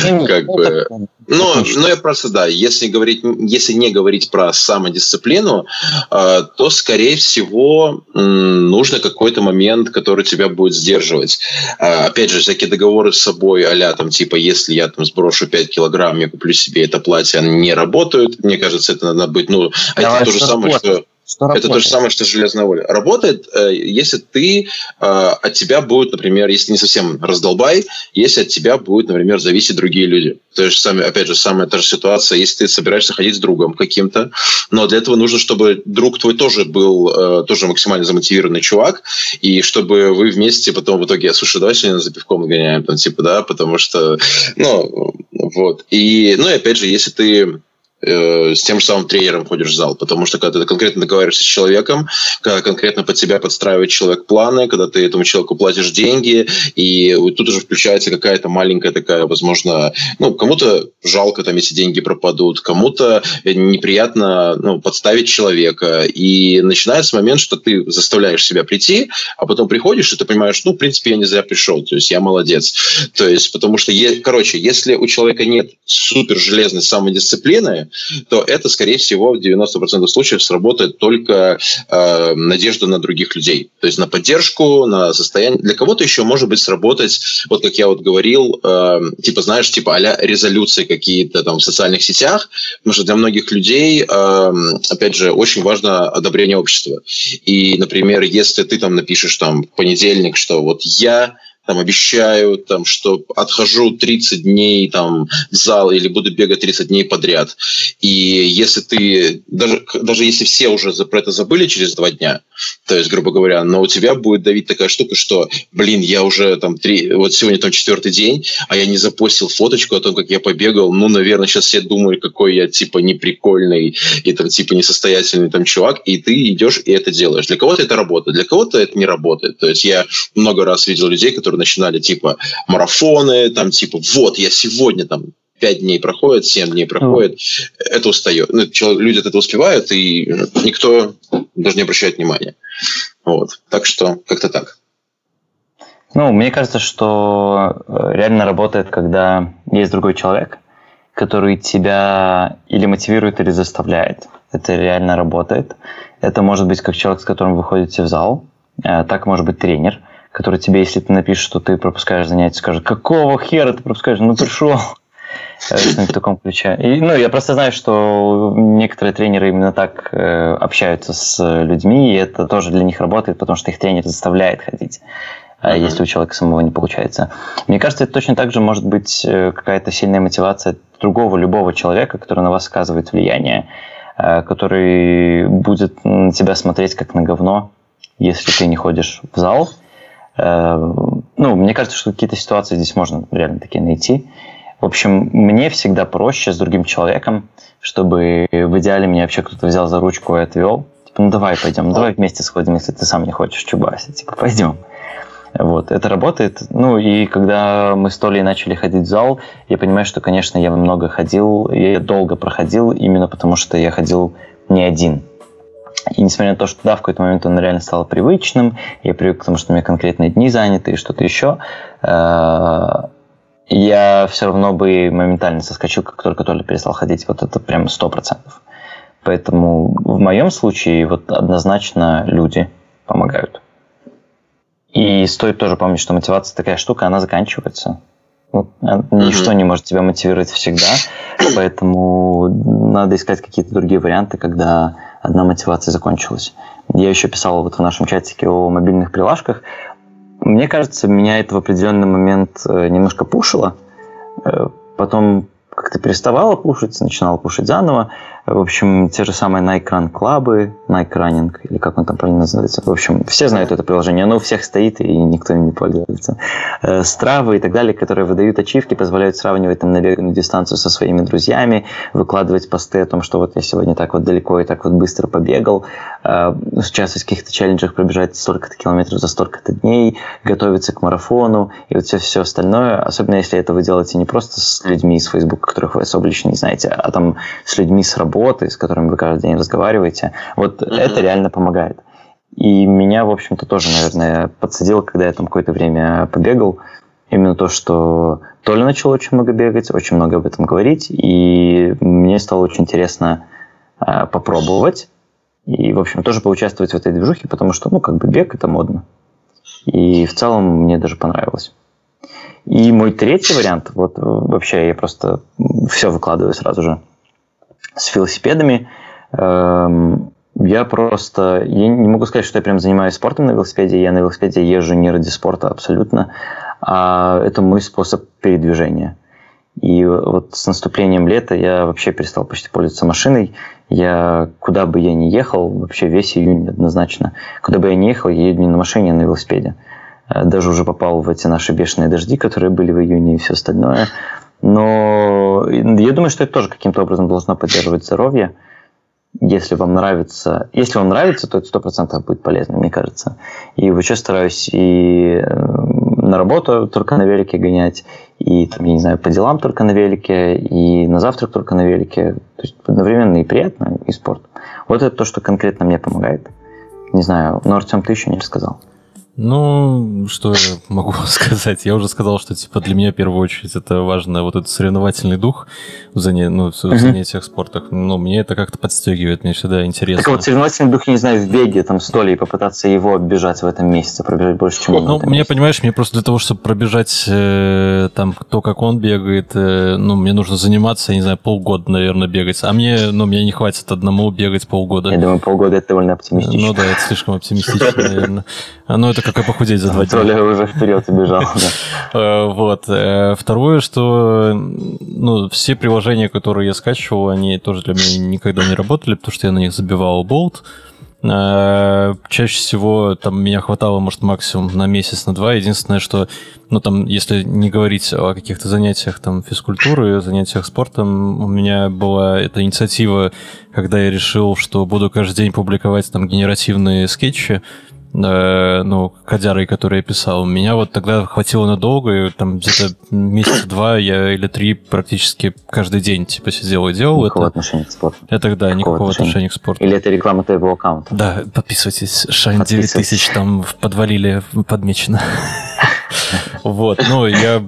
Speaker 4: Ну, <laughs> как бы. Ну, ну, я просто, да, если говорить, если не говорить про самодисциплину, а, то, скорее всего, нужно какой-то момент, который тебя будет сдерживать. А, опять же, всякие договоры с собой, а там, типа, если я там сброшу 5 килограмм, я куплю себе это платье, они не работают. Мне кажется, это надо быть, ну, это то же самое, что что это то же самое, что железная воля. Работает, э, если ты э, от тебя будет, например, если не совсем раздолбай, если от тебя будет, например, зависеть другие люди. То есть, сами, опять же, самая та же ситуация, если ты собираешься ходить с другом каким-то, но для этого нужно, чтобы друг твой тоже был э, тоже максимально замотивированный чувак, и чтобы вы вместе потом в итоге, слушай, давай сегодня за пивком гоняем, там, типа, да, потому что, ну, вот. И, ну, и опять же, если ты Э, с тем же самым тренером ходишь в зал, потому что когда ты конкретно договариваешься с человеком, когда конкретно под себя подстраивает человек планы, когда ты этому человеку платишь деньги, и тут уже включается какая-то маленькая такая, возможно, ну, кому-то жалко, там, если деньги пропадут, кому-то неприятно ну, подставить человека, и начинается момент, что ты заставляешь себя прийти, а потом приходишь, и ты понимаешь, ну, в принципе, я не зря пришел, то есть я молодец. То есть, потому что, короче, если у человека нет супер железной самодисциплины, <laughs> то это, скорее всего, в 90% случаев сработает только э, надежда на других людей. То есть на поддержку, на состояние. Для кого-то еще может быть сработать, вот как я вот говорил, э, типа, знаешь, типа а резолюции какие-то там в социальных сетях, потому что для многих людей, э, опять же, очень важно одобрение общества. И, например, если ты там напишешь там в понедельник, что вот я там обещаю, там, что отхожу 30 дней там, в зал или буду бегать 30 дней подряд. И если ты, даже, даже если все уже про это забыли через два дня, то есть, грубо говоря, но у тебя будет давить такая штука, что, блин, я уже там три, вот сегодня там четвертый день, а я не запостил фоточку о том, как я побегал, ну, наверное, сейчас все думают, какой я, типа, неприкольный и там, типа, несостоятельный там чувак, и ты идешь и это делаешь. Для кого-то это работает, для кого-то это не работает. То есть я много раз видел людей, которые которые начинали типа марафоны, там типа вот я сегодня там пять дней проходит, семь дней проходит, mm. это устает. Ну, люди от этого успевают, и никто даже не обращает внимания. Вот. Так что как-то так.
Speaker 3: Ну, мне кажется, что э, реально работает, когда есть другой человек, который тебя или мотивирует, или заставляет. Это реально работает. Это может быть как человек, с которым вы ходите в зал, э, так может быть тренер – который тебе, если ты напишешь, что ты пропускаешь занятия, скажет, какого хера ты пропускаешь? Ну, пришел. <laughs> В таком ключе. И, ну, я просто знаю, что некоторые тренеры именно так э, общаются с людьми, и это тоже для них работает, потому что их тренер заставляет ходить, uh-huh. если у человека самого не получается. Мне кажется, это точно так же может быть э, какая-то сильная мотивация другого, любого человека, который на вас оказывает влияние, э, который будет на тебя смотреть как на говно, если ты не ходишь в зал, Э, ну, мне кажется, что какие-то ситуации здесь можно реально такие найти. В общем, мне всегда проще с другим человеком, чтобы в идеале меня вообще кто-то взял за ручку и отвел. Типа, ну давай пойдем, ну, давай вместе сходим, если ты сам не хочешь чубаси. Типа, пойдем. Вот, это работает. Ну, и когда мы с Толей начали ходить в зал, я понимаю, что, конечно, я много ходил, я долго проходил, именно потому что я ходил не один. И несмотря на то, что да, в какой-то момент он реально стал привычным, я привык к тому, что у меня конкретные дни заняты и что-то еще, э, я все равно бы моментально соскочил, как только Толя перестал ходить. Вот это прям сто процентов. Поэтому в моем случае вот однозначно люди помогают. И стоит тоже помнить, что мотивация такая штука, она заканчивается. Ну, ничто не может тебя мотивировать всегда, поэтому надо искать какие-то другие варианты, когда одна мотивация закончилась. Я еще писал вот в нашем чатике о мобильных прилажках. мне кажется, меня это в определенный момент э, немножко пушило. Э, потом как-то переставала кушать, начинала кушать заново. В общем, те же самые Nike Run клабы, Nike Running, или как он там правильно называется. В общем, все знают это приложение, оно у всех стоит, и никто им не пользуется. Э, Стравы и так далее, которые выдают ачивки, позволяют сравнивать там набеганную дистанцию со своими друзьями, выкладывать посты о том, что вот я сегодня так вот далеко и так вот быстро побегал, э, участвовать в каких-то челленджах, пробежать столько-то километров за столько-то дней, готовиться к марафону, и вот все, все остальное, особенно если это вы делаете не просто с людьми из Facebook, которых вы особо лично не знаете, а там с людьми с работы, с которыми вы каждый день разговариваете. Вот mm-hmm. это реально помогает. И меня, в общем-то, тоже, наверное, подсадило, когда я там какое-то время побегал, именно то, что Толя начал очень много бегать, очень много об этом говорить, и мне стало очень интересно э, попробовать и, в общем, тоже поучаствовать в этой движухе, потому что, ну, как бы бег – это модно. И в целом мне даже понравилось. И мой третий вариант, вот вообще я просто все выкладываю сразу же, с велосипедами. Эм, я просто, я не могу сказать, что я прям занимаюсь спортом на велосипеде, я на велосипеде езжу не ради спорта абсолютно, а это мой способ передвижения. И вот с наступлением лета я вообще перестал почти пользоваться машиной. Я куда бы я ни ехал, вообще весь июнь однозначно, куда бы я ни ехал, я еду не на машине, а на велосипеде. Э, даже уже попал в эти наши бешеные дожди, которые были в июне и все остальное. Но я думаю, что это тоже каким-то образом должно поддерживать здоровье. Если вам нравится, если вам нравится, то это сто процентов будет полезно, мне кажется. И вообще стараюсь и э, на работу только на велике гонять, и там, я не знаю, по делам только на велике, и на завтрак только на велике. То есть одновременно и приятно, и спорт. Вот это то, что конкретно мне помогает. Не знаю, но Артем, ты еще не рассказал.
Speaker 2: Ну, что я могу <laughs> сказать? Я уже сказал, что типа для меня в первую очередь это важно вот этот соревновательный дух в, заня... ну, в uh-huh. занятиях спортах. Но мне это как-то подстегивает, мне всегда интересно.
Speaker 3: Так вот, соревновательный дух, я не знаю, в беге там с Толей попытаться его оббежать в этом месяце, пробежать больше, чем он
Speaker 2: Ну, мне, месяце. понимаешь, мне просто для того, чтобы пробежать э, там то, как он бегает, э, ну, мне нужно заниматься, я не знаю, полгода, наверное, бегать. А мне, ну, мне не хватит одному бегать полгода.
Speaker 3: Я думаю, полгода это довольно оптимистично.
Speaker 2: Ну да, это слишком оптимистично, наверное. <laughs> Ну, это как и похудеть за два дня.
Speaker 3: Толя уже вперед убежал.
Speaker 2: Э, вот. Э, второе, что ну, все приложения, которые я скачивал, они тоже для меня никогда не работали, потому что я на них забивал болт. Э, чаще всего там меня хватало, может, максимум на месяц, на два. Единственное, что, ну, там, если не говорить о каких-то занятиях там физкультуры, занятиях спортом, у меня была эта инициатива, когда я решил, что буду каждый день публиковать там генеративные скетчи, э, ну, кодярой, который я писал, меня вот тогда хватило надолго, и там где-то месяца два я или три практически каждый день типа сидел и делал
Speaker 3: никакого
Speaker 2: это.
Speaker 3: отношения к спорту.
Speaker 2: Это да, никакого, никакого отношения. отношения к спорту.
Speaker 3: Или это реклама твоего аккаунта?
Speaker 2: Да, подписывайтесь. Шайн 9000 там подвалили подмечено. <laughs> Вот, ну, я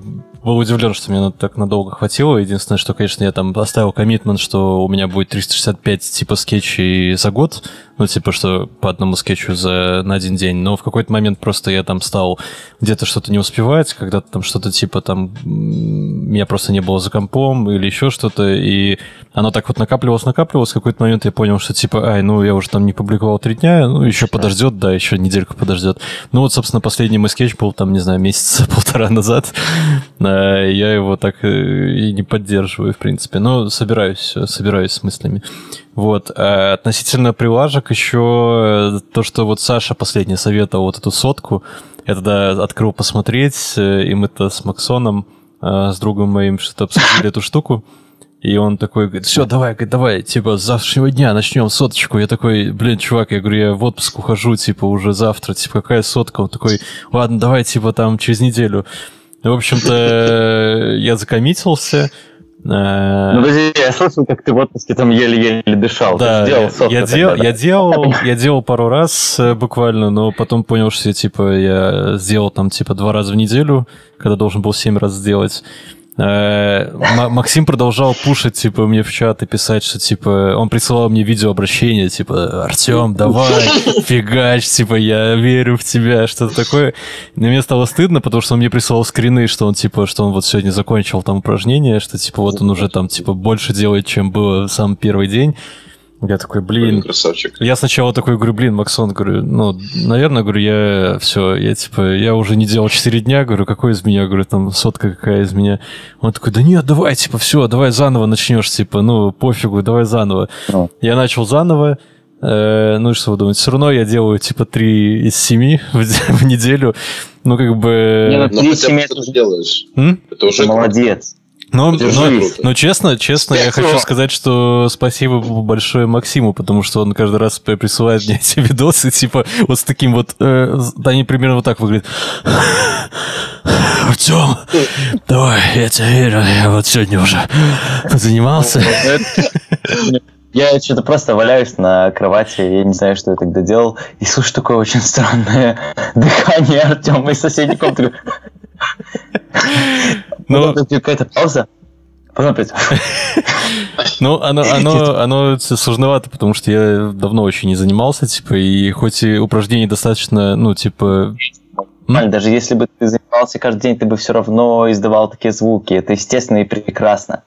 Speaker 2: был удивлен, что мне так надолго хватило. Единственное, что, конечно, я там оставил коммитмент, что у меня будет 365 типа скетчей за год. Ну, типа, что по одному скетчу за, на один день. Но в какой-то момент просто я там стал где-то что-то не успевать, когда-то там что-то типа там... Меня просто не было за компом или еще что-то. И оно так вот накапливалось, накапливалось. В какой-то момент я понял, что типа, ай, ну я уже там не публиковал три дня, ну еще подождет, да, еще недельку подождет. Ну вот, собственно, последний мой скетч был там, не знаю, месяца <laughs> полтора назад. Я его так э, и не поддерживаю, в принципе. Но собираюсь, собираюсь с мыслями. Вот. А относительно прилажек еще то, что вот Саша последний советовал вот эту сотку. Я тогда открыл посмотреть, э, и мы-то с Максоном, э, с другом моим, что-то обсудили эту штуку. И он такой говорит, все, давай, говорит, давай, типа, с завтрашнего дня начнем соточку. Я такой, блин, чувак, я говорю, я в отпуск ухожу, типа, уже завтра, типа, какая сотка? Он такой, ладно, давай, типа, там, через неделю. В общем-то, я закоммитился.
Speaker 3: Э, ну, подожди, я слышал, как ты в отпуске там еле-еле дышал.
Speaker 2: Да, я, я, дел, я, делал, <laughs> я делал пару раз э, буквально, но потом понял, что я, типа, я сделал там, типа, два раза в неделю, когда должен был семь раз сделать. Максим продолжал пушить, типа, мне в чат и писать, что, типа, он присылал мне видеообращение, типа, Артем, давай, фигач, типа, я верю в тебя, что-то такое. И мне стало стыдно, потому что он мне присылал скрины, что он, типа, что он вот сегодня закончил там упражнение, что, типа, вот он уже там, типа, больше делает, чем было сам первый день. Я такой,
Speaker 4: Блин,
Speaker 2: блин,
Speaker 4: красавчик.
Speaker 2: я сначала такой говорю, блин, Максон, говорю, ну, наверное, говорю, я все, я типа, я уже не делал 4 дня, говорю, какой из меня, говорю, там, сотка какая из меня. Он такой, да нет, давай, типа, все, давай заново начнешь, типа, ну, пофигу, давай заново.
Speaker 3: Ну.
Speaker 2: Я начал заново, э, ну, и что вы думаете, все равно я делаю, типа, 3 из 7 <laughs> в, в неделю, ну, как бы...
Speaker 3: Не, ну,
Speaker 4: хотя бы
Speaker 3: семьи
Speaker 4: что ты
Speaker 3: это-
Speaker 4: делаешь.
Speaker 2: М?
Speaker 4: Это уже
Speaker 3: Ты молодец.
Speaker 2: Ну, ну,
Speaker 4: уже круто.
Speaker 2: ну, честно, честно, я хочу сказать, что спасибо большое Максиму, потому что он каждый раз присылает мне <laughs> эти видосы, типа, вот с таким вот, э, да, они примерно вот так выглядят. <laughs> Артем, давай, я тебе верю, я вот сегодня уже занимался.
Speaker 3: Я что-то просто валяюсь на кровати, я не знаю, что я тогда делал, и слышу такое очень странное <laughs> дыхание Артема из соседней комнаты.
Speaker 2: Ну,
Speaker 3: Потом какая-то пауза. Потом опять. <laughs>
Speaker 2: Ну, оно, оно, оно сложновато, потому что я давно очень не занимался, типа, и хоть и упражнений достаточно, ну, типа,
Speaker 3: Нормально, Даже если бы ты занимался каждый день, ты бы все равно издавал такие звуки. Это естественно и прекрасно.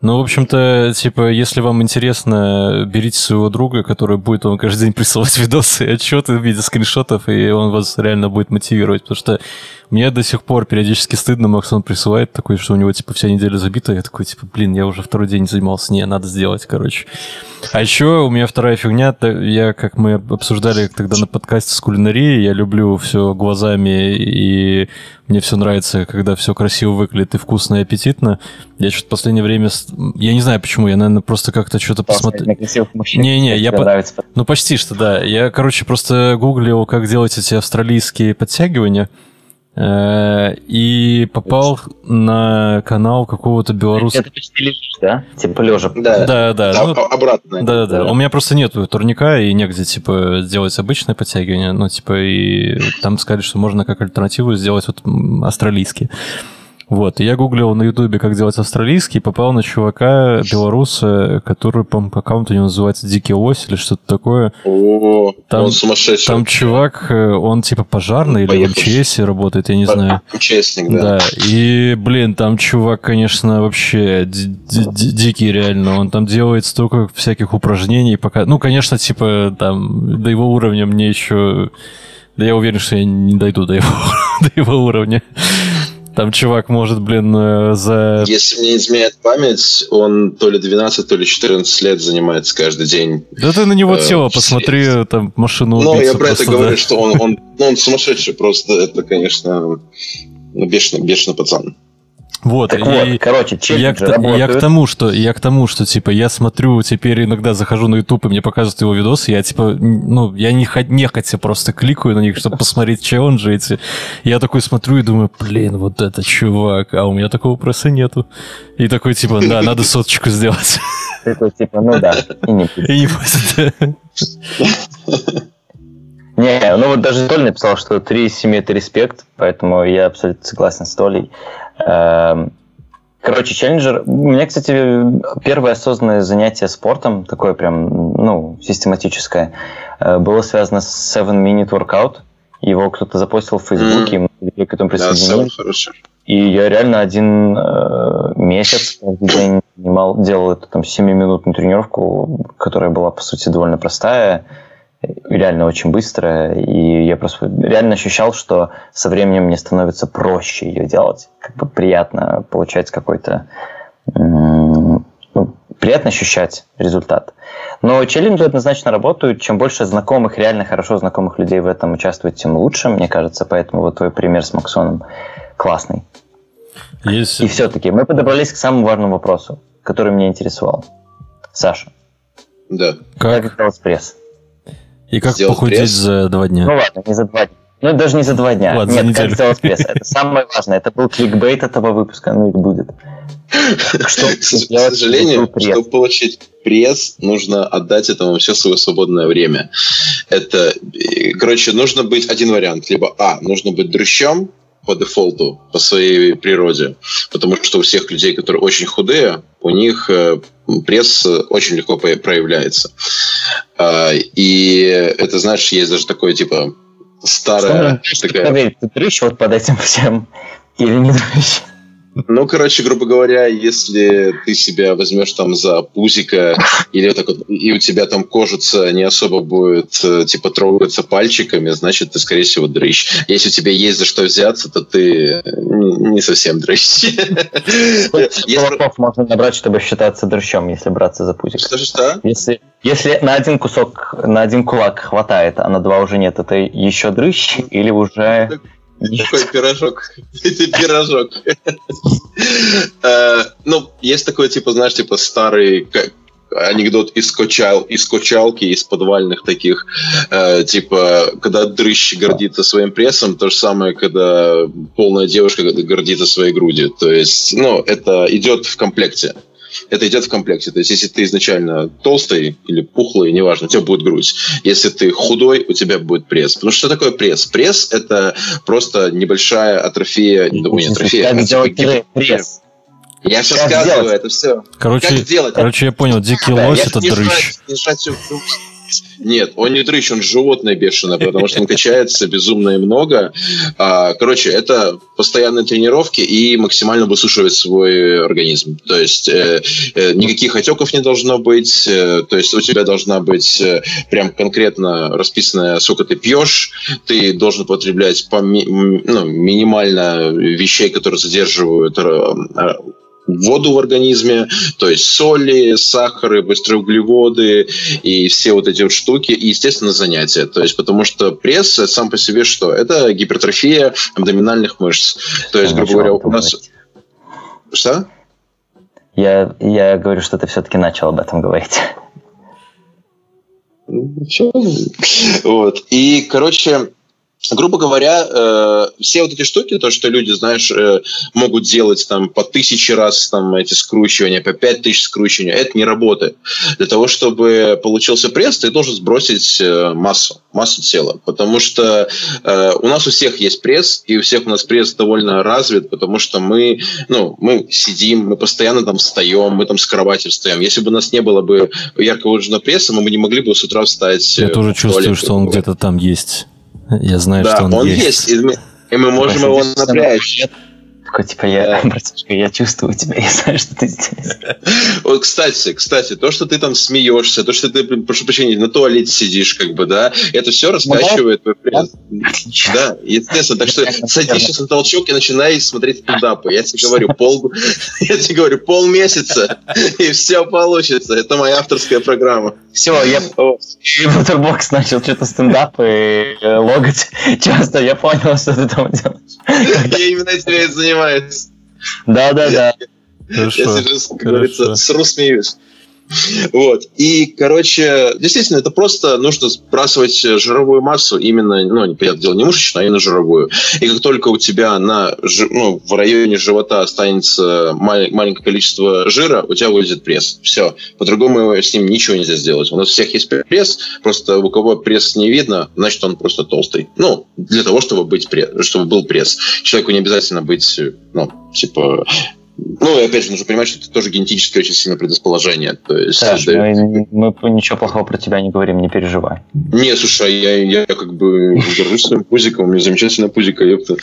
Speaker 2: Ну, в общем-то, типа, если вам интересно, берите своего друга, который будет вам каждый день присылать <laughs> видосы и отчеты в виде скриншотов, и он вас реально будет мотивировать, потому что мне до сих пор периодически стыдно, Максон присылает такой, что у него, типа, вся неделя забита, я такой, типа, блин, я уже второй день занимался, не, надо сделать, короче. А еще у меня вторая фигня, я, как мы обсуждали тогда на подкасте с кулинарией, я люблю все глазами, и мне все нравится, когда все красиво выглядит и вкусно, и аппетитно. Я что-то в последнее время... Я не знаю почему, я, наверное, просто как-то что-то посмотрел...
Speaker 3: На красивых мужчин.
Speaker 2: Не-не, я по-
Speaker 3: нравится.
Speaker 2: Ну, почти что, да. Я, короче, просто гуглил, как делать эти австралийские подтягивания, э, и попал на канал какого-то белоруса.
Speaker 3: Это почти лежишь, да? Типа лежа.
Speaker 4: Да,
Speaker 2: Да, да, ну,
Speaker 4: обратно.
Speaker 2: да, да, да. У меня просто нету турника и негде, типа, сделать обычное подтягивание. Ну, типа, и там сказали, что можно как альтернативу сделать вот м, австралийский. Вот, и я гуглил на ютубе, как делать австралийский, и попал на чувака, белоруса, который, по аккаунт у него называется Дикий Лось или что-то такое.
Speaker 4: О,
Speaker 2: Там-
Speaker 4: он сумасшедший.
Speaker 2: Там чувак, э, он типа пожарный или в. МЧС работает, я не знаю.
Speaker 4: Участник, да.
Speaker 2: Да, и, блин, там чувак, конечно, вообще ди- ди- ди- дикий реально. Он там делает столько всяких упражнений, пока... Ну, конечно, типа, там, до его уровня мне еще... Да я уверен, что я не дойду до его, <laughs> до его уровня. Там чувак может, блин, э, за...
Speaker 4: Если мне не изменяет память, он то ли 12, то ли 14 лет занимается каждый день.
Speaker 2: Да ты на него
Speaker 4: Э,
Speaker 2: тело посмотри, там машину
Speaker 4: Ну, я про это говорю, что он, он, ну, он сумасшедший просто. Это, конечно, ну, бешеный, бешеный пацан.
Speaker 2: Вот,
Speaker 3: Так
Speaker 2: и-
Speaker 3: вот, короче,
Speaker 2: Я к, я к тому, что я к тому, что типа я смотрю, теперь иногда захожу на YouTube и мне показывают его видосы, я типа, ну, я не хо- нехотя просто кликаю на них, чтобы <laughs> посмотреть челленджи эти. Я такой смотрю и думаю, блин, вот это чувак, а у меня такого просто нету. И такой типа, да, <laughs> надо соточку сделать.
Speaker 3: Такой, типа, ну да, и не будет. <laughs>
Speaker 2: И не
Speaker 3: ну вот даже Толь написал, что 3 из 7 это респект, поэтому я абсолютно согласен с Толей. Эм, Короче, челленджер... У меня, кстати, первое осознанное занятие спортом, такое прям, ну, систематическое, э, было связано с 7 Minute Workout. Его кто-то запостил в Фейсбуке, и многие люди к этому
Speaker 4: Да,
Speaker 3: присоединились.
Speaker 4: Сэм хороший.
Speaker 3: И я реально один э, месяц каждый день занимал, делал эту там 7-минутную тренировку, которая была, по сути, довольно простая, и реально очень быстрая. И я просто реально ощущал, что со временем мне становится проще ее делать. Как бы приятно получать какой-то... ну, приятно ощущать результат. Но челленджи однозначно работают. Чем больше знакомых, реально хорошо знакомых людей в этом участвует, тем лучше, мне кажется. Поэтому вот твой пример с Максоном классный.
Speaker 2: Есть...
Speaker 3: И все-таки мы подобрались к самому важному вопросу, который меня интересовал. Саша,
Speaker 4: Да.
Speaker 3: как
Speaker 2: Как?
Speaker 3: сделать пресс?
Speaker 2: И как
Speaker 4: Сделать
Speaker 2: похудеть
Speaker 4: пресс?
Speaker 2: за два дня?
Speaker 3: Ну ладно, не за два дня. Ну, даже не за два дня.
Speaker 2: Ладно,
Speaker 3: Нет, как сделать пресс? Это самое важное. Это был кликбейт этого выпуска, ну или будет. Что
Speaker 4: К сожалению,
Speaker 3: чтобы
Speaker 4: получить пресс, нужно отдать этому все свое свободное время. Это, э, короче, нужно быть один вариант. Либо, а, нужно быть дрыщом по дефолту, по своей природе. Потому что у всех людей, которые очень худые, у них э, пресс очень легко проявляется. А, И это, знаешь, есть даже такое, типа,
Speaker 3: Что
Speaker 4: старая
Speaker 3: нужно, чтобы
Speaker 4: такая...
Speaker 3: ты дрыщ вот под этим всем или не дрыщ?
Speaker 4: Ну, короче, грубо говоря, если ты себя возьмешь там за пузика, или вот так вот, и у тебя там кожица не особо будет, э, типа, трогаться пальчиками, значит, ты, скорее всего, дрыщ. Если у тебя есть за что взяться, то ты не совсем дрыщ.
Speaker 3: Кулаков можно набрать, чтобы считаться дрыщом, если браться за пузик.
Speaker 4: Что что?
Speaker 3: Если, если на один кусок, на один кулак хватает, а на два уже нет, это еще дрыщ или уже
Speaker 4: такой пирожок. <laughs> Это пирожок. Э, ну, есть такой, типа, знаешь, типа старый анекдот из, качал, из качалки, из подвальных таких, э, типа, когда дрыщ гордится своим прессом, то же самое, когда полная девушка гордится своей грудью. То есть, ну, это идет в комплекте это идет в комплекте. То есть, если ты изначально толстый или пухлый, неважно, у тебя будет грудь. Если ты худой, у тебя будет пресс. Потому что что такое пресс? Пресс – это просто небольшая атрофия, не думаю, не атрофия.
Speaker 3: Как сделать пресс?
Speaker 4: Я сейчас рассказываю, это все.
Speaker 2: Короче, как сделать? короче, я понял, дикий лось – это дрыщ.
Speaker 4: Нет, он не дрыщ, он животное бешеное, потому что он качается безумно и много. А, короче, это постоянные тренировки и максимально высушивать свой организм. То есть э, э, никаких отеков не должно быть, э, то есть у тебя должна быть прям конкретно расписанная, сколько ты пьешь, ты должен потреблять по ну, минимально вещей, которые задерживают воду в организме, то есть соли, сахары, быстрые углеводы и все вот эти вот штуки, и, естественно, занятия. То есть, потому что пресс сам по себе что? Это гипертрофия абдоминальных мышц. То есть, грубо говоря, у нас... Что?
Speaker 3: Я, я говорю, что ты все-таки начал об этом говорить.
Speaker 4: Вот. И, короче, грубо говоря, э, все вот эти штуки, то, что люди, знаешь, э, могут делать там по тысяче раз там эти скручивания, по пять тысяч скручивания, это не работает. Для того, чтобы получился пресс, ты должен сбросить э, массу, массу тела. Потому что э, у нас у всех есть пресс, и у всех у нас пресс довольно развит, потому что мы, ну, мы сидим, мы постоянно там встаем, мы там с кровати встаем. Если бы у нас не было бы ярко выраженного пресса, мы бы не могли бы с утра встать.
Speaker 2: Я тоже чувствую, что он где-то там есть. Я знаю,
Speaker 4: да,
Speaker 2: что он,
Speaker 4: он
Speaker 2: есть.
Speaker 4: есть. И мы, и мы можем его напрячь.
Speaker 3: Такой, типа, я, <laughs> братишка, я чувствую тебя, я знаю, что ты здесь. <laughs>
Speaker 4: Вот, кстати, кстати, то, что ты там смеешься, то, что ты, прошу прощения, на туалете сидишь, как бы, да, это все раскачивает твой пресс. Да, естественно. Так что садись сейчас на толчок и начинай смотреть стендапы. Я тебе говорю, пол, <laughs> я тебе говорю, полмесяца, и все получится. Это моя авторская программа.
Speaker 3: Все, я Бутербокс начал что-то стендапы логать часто. Я понял, что ты там делаешь.
Speaker 4: Я именно этим и занимаюсь занимается.
Speaker 3: Да, да, да.
Speaker 4: Я как говорится, сру смеюсь. Вот. И, короче, действительно, это просто нужно сбрасывать жировую массу именно, ну, понятное дело, не мышечную, а именно жировую. И как только у тебя на, ну, в районе живота останется маленькое количество жира, у тебя выйдет пресс. Все. По-другому с ним ничего нельзя сделать. У нас всех есть пресс, просто у кого пресс не видно, значит, он просто толстый. Ну, для того, чтобы быть пресс, чтобы был пресс. Человеку не обязательно быть, ну, типа, ну, и опять же, нужно понимать, что это тоже генетически очень сильное предрасположение. То есть,
Speaker 3: Саш, это... мы, мы ничего плохого про тебя не говорим, не переживай.
Speaker 4: Не, слушай, я, я как бы горжусь своим пузиком, у меня замечательная пузика, ёпта.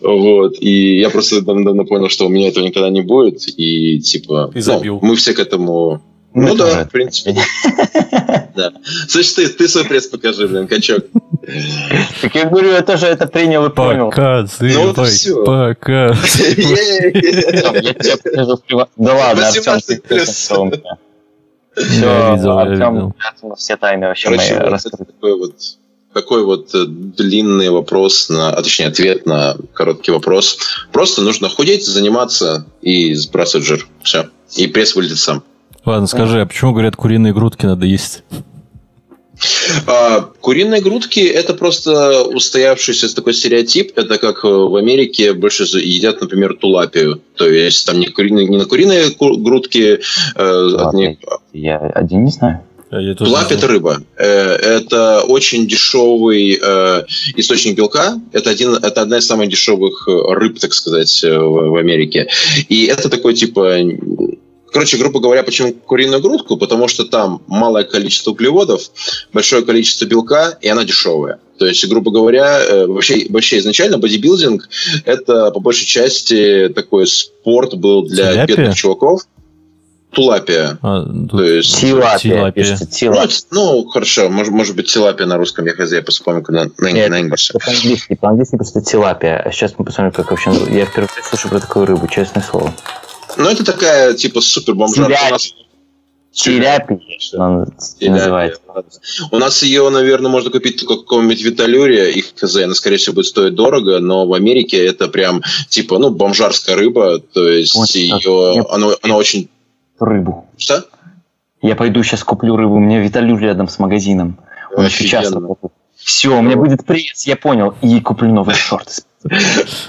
Speaker 4: Вот. И я просто давно понял, что у меня этого никогда не будет. И типа,
Speaker 2: и забил.
Speaker 4: Ну, мы все к этому ну, ну да, в принципе. <laughs> Да. Слышь, ты, ты свой пресс покажи, блин, качок.
Speaker 3: Так я говорю, я тоже это принял и понял.
Speaker 2: Показывай,
Speaker 4: ну, вот все.
Speaker 2: показывай. <laughs>
Speaker 3: Я тебе покажу Да ладно, Артем, ты <laughs> Все,
Speaker 2: видел.
Speaker 3: все тайны вообще мои раскрыты.
Speaker 4: такой вот такой вот э, длинный вопрос, на, а точнее ответ на короткий вопрос. Просто нужно худеть, заниматься и сбрасывать жир. Все. И пресс вылетит сам.
Speaker 2: Ладно, скажи, а почему говорят, куриные грудки надо есть?
Speaker 4: А, куриные грудки это просто устоявшийся такой стереотип. Это как в Америке больше едят, например, тулапию. То есть там не, куриные, не на куриные грудки. Э, от них...
Speaker 3: Я один не знаю.
Speaker 4: Тулап это рыба. Э, это очень дешевый э, источник белка. Это, один, это одна из самых дешевых рыб, так сказать, в, в Америке. И это такой типа Короче, грубо говоря, почему куриную грудку? Потому что там малое количество углеводов, большое количество белка, и она дешевая. То есть, грубо говоря, э, вообще, вообще изначально бодибилдинг – это по большей части такой спорт был для
Speaker 2: Тиляпия?
Speaker 4: бедных чуваков. Тулапия.
Speaker 2: А,
Speaker 4: То есть,
Speaker 3: Тилапия.
Speaker 2: Тилапия.
Speaker 3: пишется,
Speaker 4: ну,
Speaker 3: тилапия.
Speaker 4: ну, хорошо, может, может быть, тилапия на русском, я хз, я вспомню на, на,
Speaker 3: Нет,
Speaker 4: на инглише.
Speaker 3: По-английски, по-английски просто тилапия. А сейчас мы посмотрим, как вообще... Я впервые слышу про такую рыбу, честное слово.
Speaker 4: Ну, это такая, типа, супер
Speaker 3: Тиляпия, она называется.
Speaker 4: У нас ее, наверное, можно купить только в каком-нибудь Виталюре, их хз, она, скорее всего, будет стоить дорого, но в Америке это прям, типа, ну, бомжарская рыба, то есть
Speaker 3: Вот,
Speaker 4: ее, она, она очень...
Speaker 3: Рыбу.
Speaker 4: Что?
Speaker 3: Я пойду сейчас куплю рыбу. У меня Виталю рядом с магазином. Он еще
Speaker 4: Офигенно.
Speaker 3: работает. Все, у меня будет пресс, я понял. И куплю новые шорты.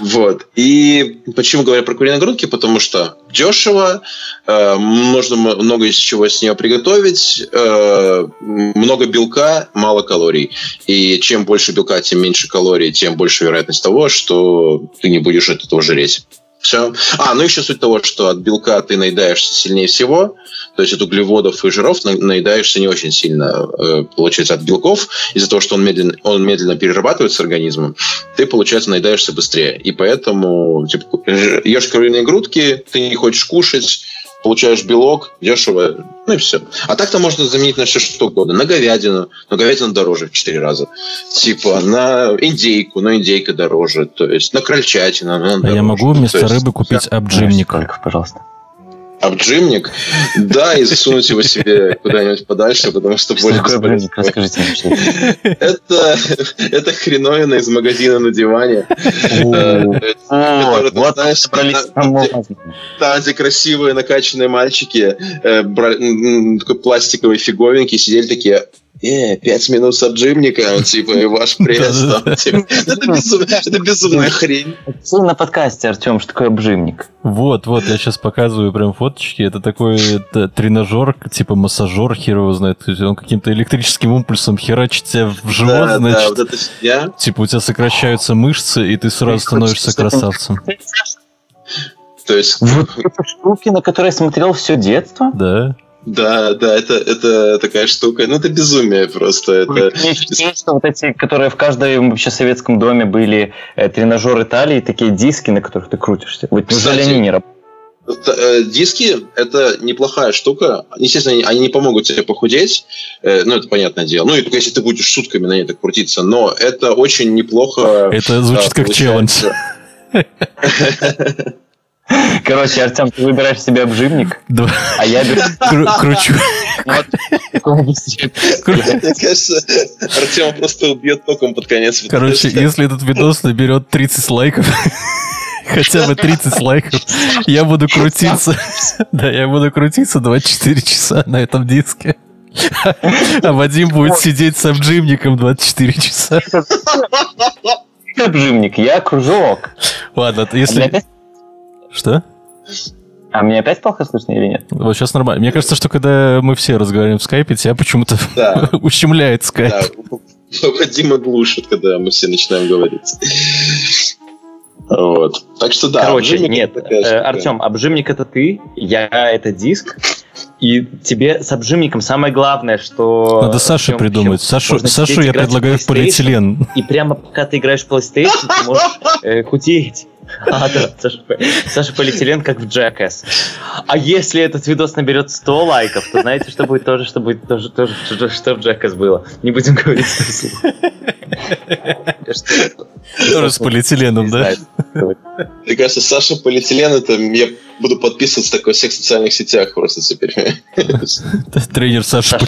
Speaker 4: Вот. И почему говорю про куриные грудки? Потому что дешево, э, нужно м- много из чего с нее приготовить, э, много белка, мало калорий. И чем больше белка, тем меньше калорий, тем больше вероятность того, что ты не будешь от этого жреть. Все. А, ну еще суть того, что от белка ты наедаешься сильнее всего, то есть от углеводов и жиров на- наедаешься не очень сильно, э, получается, от белков, из-за того, что он медленно, он медленно перерабатывается организмом, ты, получается, наедаешься быстрее. И поэтому типа, ешь куриные грудки, ты не хочешь кушать, получаешь белок, дешево, ну и все. А так-то можно заменить на все что угодно. На говядину, но говядина дороже в 4 раза. Типа на индейку, но индейка дороже. То есть на крольчатину, она
Speaker 2: А я могу
Speaker 4: То
Speaker 2: вместо
Speaker 4: есть
Speaker 2: рыбы купить обжимник.
Speaker 3: Пожалуйста.
Speaker 4: Обжимник, да, и засунуть его себе куда-нибудь подальше, потому что более
Speaker 3: обжимник? Расскажите это.
Speaker 4: Это, хреновина из магазина на диване. Э, который,
Speaker 3: Вот,
Speaker 4: там, где- красивые накачанные мальчики, э, такой пластиковой фиговинки, сидели такие, э, пять минут с обжимником, типа, и ваш <laughs> пресс. там, типа. Это безумная- это хрень.
Speaker 3: Ты на подкасте, Артем, что такое обжимник?
Speaker 2: Вот, вот, я сейчас показываю прям фоточки. Это такой это тренажер, типа массажер, хер его знает. То есть он каким-то электрическим импульсом херачит тебя в живот, значит. Типа у тебя сокращаются мышцы, и ты сразу становишься красавцем. <laughs>
Speaker 4: То есть,
Speaker 3: Вот эти штуки, на которые я смотрел все детство.
Speaker 2: Да.
Speaker 4: Да, да, это, это такая штука. Ну, это безумие просто. Это...
Speaker 3: Мне ощущение, что вот эти, которые в каждом вообще советском доме были э, тренажеры талии, такие диски, на которых ты крутишься. Вот неужели
Speaker 4: Кстати,
Speaker 3: они не работают?
Speaker 4: Э, Диски – это неплохая штука. Естественно, они- они не помогут тебе похудеть, э, ну, это понятное дело. Ну, и только если ты будешь сутками на ней так крутиться. Но это очень неплохо.
Speaker 2: Это звучит
Speaker 4: а,
Speaker 2: как челлендж. <laughs>
Speaker 3: Короче, Артем, ты выбираешь себе обжимник,
Speaker 2: Да.
Speaker 3: а я беру
Speaker 2: Кру- <laughs> Кручу.
Speaker 4: Мне кажется, Артема просто убьет током под конец.
Speaker 2: Короче, если этот видос наберет 30 лайков, <laughs> хотя бы 30 лайков, я буду крутиться. <laughs> Да, я буду крутиться 24 часа на этом диске. А Вадим будет сидеть с обжимником 24 часа.
Speaker 3: обжимник, я кружок.
Speaker 2: Ладно,
Speaker 3: А
Speaker 2: если... Что?
Speaker 3: А мне опять плохо слышно или нет?
Speaker 2: Вот сейчас нормально. Мне кажется, что когда мы все разговариваем в скайпе, тебя почему-то
Speaker 4: Да. <laughs>
Speaker 2: ущемляет скайп.
Speaker 4: Да, Вадима глушит, когда мы все начинаем говорить. Вот. Так что да.
Speaker 3: Короче, нет,
Speaker 4: такая
Speaker 3: э. Артем, обжимник это ты, я это диск. И тебе с обжимником самое главное, что...
Speaker 2: Надо Саше придумать.
Speaker 3: ещё
Speaker 2: Сашу, Сашу я предлагаю в полиэтилен.
Speaker 3: И прямо пока ты играешь в PlayStation, ты можешь э, худеть. <laughs> А, да, Саша, Саша полиэтилен, как в Jackass. А если этот видос наберет 100 лайков, то знаете, что будет тоже, что будет тоже, тоже что, что в Jackass было. Не будем говорить.
Speaker 2: Тоже с полиэтиленом, да?
Speaker 4: Мне кажется, Саша Полиэтилен, это буду подписываться такой во всех социальных сетях просто теперь. <laughs>
Speaker 2: Тренер Саша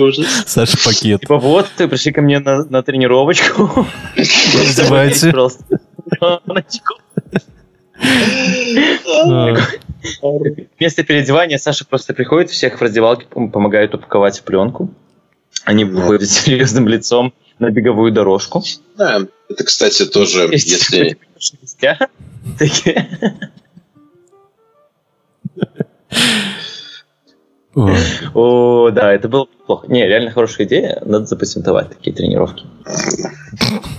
Speaker 4: ужас.
Speaker 2: Саша пакет.
Speaker 3: Типа вот, ты пришли ко мне на, на тренировочку. <laughs>
Speaker 2: Раздевайте. <laughs>
Speaker 3: Просто.
Speaker 2: А,
Speaker 3: Вместо переодевания Саша просто приходит, всех в раздевалке пом- помогает упаковать в пленку. Они выходят серьезным лицом на беговую дорожку.
Speaker 4: Да, это, кстати, тоже, если...
Speaker 3: Шестя. Такие.
Speaker 2: ой.
Speaker 3: О, да, это было плохо. Не, реально хорошая идея. Надо запатентовать такие тренировки.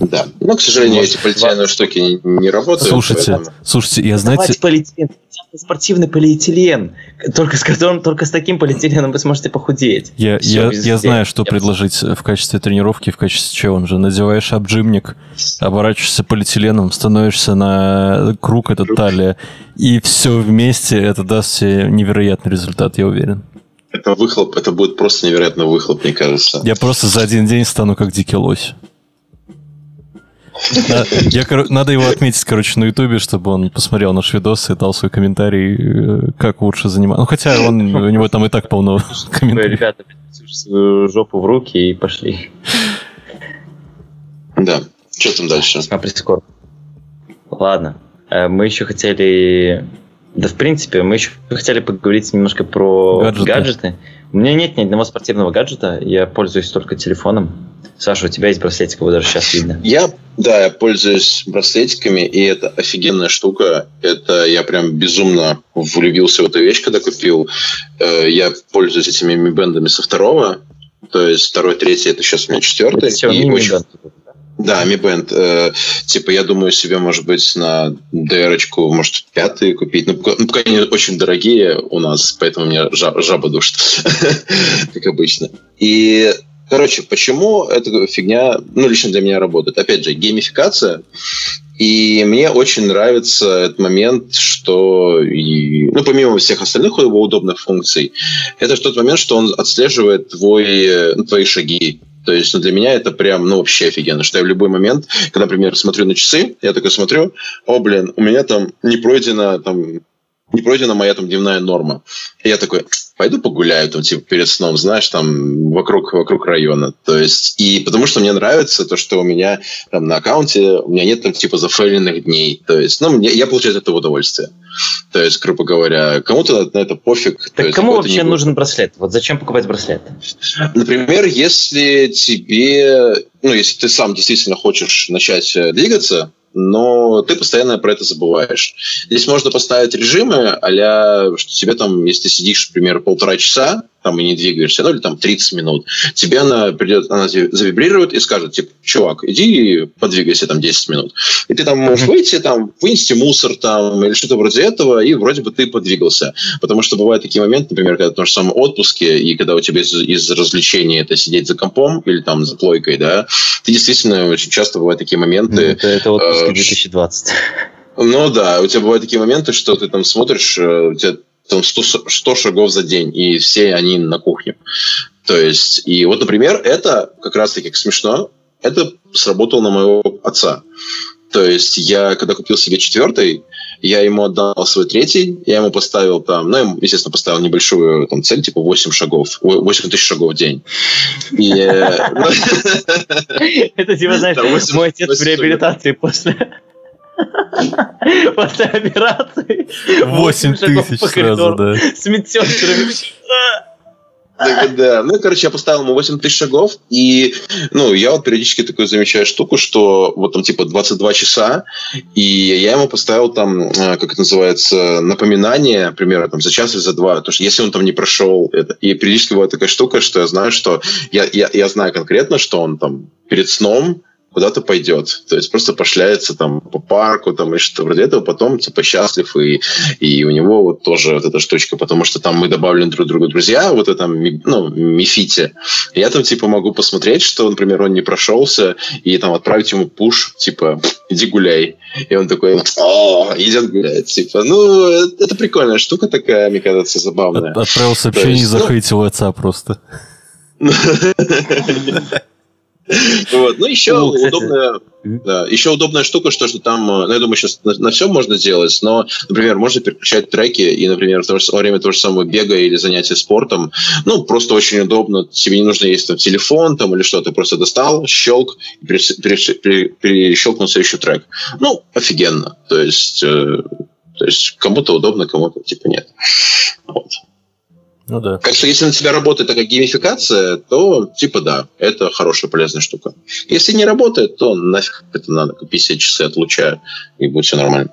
Speaker 4: Да. Но, к сожалению, эти полиэтиленовые штуки не, работают.
Speaker 2: Слушайте, слушайте, я знаете...
Speaker 3: Давайте. Спортивный полиэтилен. Только с которым, только с таким полиэтиленом вы сможете похудеть.
Speaker 2: Я,
Speaker 3: Всё,
Speaker 2: я, я знаю, что
Speaker 3: Я-
Speaker 2: предложить в качестве тренировки, в качестве челленджа. Надеваешь обжимник, оборачиваешься полиэтиленом, становишься на круг, это талия, и все вместе это даст тебе невероятный результат, я уверен.
Speaker 4: Это выхлоп, это будет просто невероятный выхлоп, мне кажется.
Speaker 2: Я просто за один день стану как дикий лось. Я, надо его отметить, короче, на Ютубе, чтобы он посмотрел наш видос и дал свой комментарий, э, как лучше заниматься. Ну, хотя он, у него там и так полно
Speaker 3: Вы,
Speaker 2: комментариев.
Speaker 3: ребята, свою жопу в руки и пошли.
Speaker 4: Да. Что там дальше?
Speaker 3: Весьма прискорбно. Ладно. Э, Мы еще хотели... Да, в принципе, мы еще хотели поговорить немножко про
Speaker 2: Гаджеты.
Speaker 3: гаджеты. У меня нет ни одного спортивного гаджета, я пользуюсь только телефоном. Саша, у тебя есть браслетик, его даже сейчас видно.
Speaker 4: Я, да, я пользуюсь браслетиками, и это офигенная штука. Это я прям безумно влюбился в эту вещь, когда купил. Э, Я пользуюсь этими Mi бендами со второго. То есть второй, третий, это сейчас у меня четвертый.
Speaker 3: Это
Speaker 4: И очень-. Да, Mi Band. Э, типа, я думаю себе, может быть, на dr может, пятый купить. Ну, пока, ну, пока они очень дорогие у нас, поэтому меня жа- жаба душит, <laughs> как обычно. И, короче, почему эта фигня, ну, лично для меня работает? Опять же, геймификация. И мне очень нравится этот момент, что, и, ну, помимо всех остальных его удобных функций, это тот момент, что он отслеживает твой, ну, твои шаги. То есть ну, для меня это прям, ну, вообще офигенно, что я в любой момент, когда, например, смотрю на часы, я такой смотрю, о, блин, у меня там не пройдена, там, не пройдена моя там дневная норма. И я такой, пойду погуляю там, типа, перед сном, знаешь, там, вокруг, вокруг района. То есть, и потому что мне нравится то, что у меня там на аккаунте, у меня нет там, типа, зафейленных дней. То есть, ну, мне, я получаю от этого удовольствие. То есть, грубо говоря, кому-то на это пофиг.
Speaker 3: Так
Speaker 4: есть,
Speaker 3: кому вообще нужен браслет? Вот зачем покупать браслет?
Speaker 4: Например, если тебе, ну, если ты сам действительно хочешь начать э, двигаться, но ты постоянно про это забываешь. Здесь можно поставить режимы, а что тебе там, если ты сидишь, например, полтора часа, там и не двигаешься, ну или там 30 минут, тебе она придет, она завибрирует и скажет, типа, чувак, иди подвигайся там 10 минут. И ты там можешь выйти, там, вынести мусор там или что-то вроде этого, и вроде бы ты подвигался. Потому что бывают такие моменты, например, когда ты в том же самом отпуске, и когда у тебя из, из развлечений это сидеть за компом или там за плойкой, да, ты действительно очень часто бывают такие моменты,
Speaker 3: Это, это отпуск
Speaker 4: э,
Speaker 3: 2020.
Speaker 4: ну да, у тебя бывают такие моменты, что ты там смотришь, э, у тебя там 100, 100 шагов за день, и все они на кухню. То есть, и вот, например, это как раз-таки как смешно, это сработало на моего отца. То есть я, когда купил себе четвертый, я ему отдал свой третий, я ему поставил там, ну, я ему, естественно, поставил небольшую там, цель, типа 8 шагов, 8 тысяч шагов в день. Э, <laughs>
Speaker 3: Это типа, знаешь, мой отец в реабилитации после... <laughs> После операции.
Speaker 2: 8
Speaker 3: шагов
Speaker 2: тысяч
Speaker 3: по
Speaker 2: сразу,
Speaker 3: коридору
Speaker 2: да.
Speaker 3: С медсестрами.
Speaker 4: Да, ну, короче, я поставил ему 8 тысяч шагов, и, ну, я вот периодически такую замечаю штуку, что вот там, типа, 22 часа, и я ему поставил там, э, как это называется, напоминание, примерно, там, за час или за два, потому что если он там не прошел это, и периодически бывает такая штука, что я знаю, что, я, я, я знаю конкретно, что он там перед сном куда-то пойдет. То есть просто пошляется там по парку там, и что-то вроде этого, потом типа счастлив, и, и у него вот тоже вот эта штучка, потому что там мы добавлены друг другу друзья, вот это, ми- ну, мифите. И я там типа могу посмотреть, что, например, он не прошелся, и там отправить ему пуш, типа, иди гуляй. И он такой, о, идет гулять. Типа, ну, это, это прикольная штука такая, мне кажется, забавная.
Speaker 2: От- Отправил сообщение и
Speaker 4: есть, ну-
Speaker 2: захейтил отца просто. <laughs> <laughs>
Speaker 4: Вот. Ну, еще
Speaker 3: Ну, кстати,
Speaker 4: удобная, да, еще удобная штука, что, что там, э, ну, я думаю, сейчас на, все можно сделать, но, например, можно переключать треки, и, например, то же- во время того же самого бега или занятия спортом, ну, просто очень удобно, тебе не нужно есть там телефон там или что, ты просто достал, щелк, перещелкнул следующий трек. Ну, офигенно. То есть, э, то есть кому-то удобно, кому-то типа нет. Вот.
Speaker 2: Ну да.
Speaker 4: Так что если на тебя работает такая геймификация, то типа да, это хорошая полезная штука. Если не работает, то нафиг это надо. Купи себе часы от луча, и будет все нормально.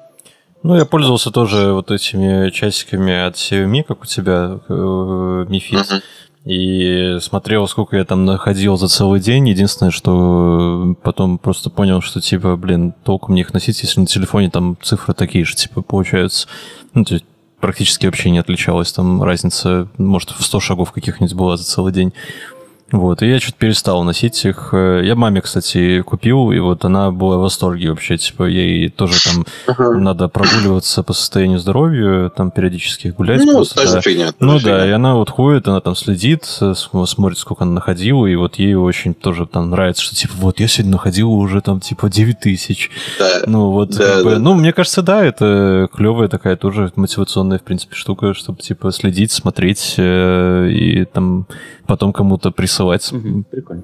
Speaker 2: Ну, я пользовался тоже вот этими часиками от Xiaomi, как у тебя, э, Fit.
Speaker 4: Мгм.
Speaker 2: И смотрел, сколько я там находил за целый день. Единственное, что потом просто понял, что, типа, блин, толком не их носить, если на телефоне там цифры такие же, типа, получаются. Ну, то есть практически вообще не отличалась. Там разница, может, в 100 шагов каких-нибудь была за целый день. Вот, и я что-то перестал носить их. Э, я маме, кстати, купил, и вот она была в восторге вообще. Типа, ей тоже там uh-huh. надо прогуливаться по состоянию здоровья, там периодически гулять.
Speaker 4: Ну,
Speaker 2: просто,
Speaker 4: та
Speaker 2: да.
Speaker 4: фигня.
Speaker 2: Ну
Speaker 4: фигня.
Speaker 2: да, и она вот ходит, она там следит, смотрит, сколько она находила, и вот ей очень тоже там нравится, что типа, вот я сегодня находила уже там типа 9 тысяч.
Speaker 4: Да.
Speaker 2: Ну вот,
Speaker 4: Да,
Speaker 2: как бы,
Speaker 4: да.
Speaker 2: ну мне кажется, да, это клевая такая тоже мотивационная, в принципе, штука, чтобы типа следить, смотреть э, и там потом кому-то присылать.
Speaker 3: Мгм, Прикольно.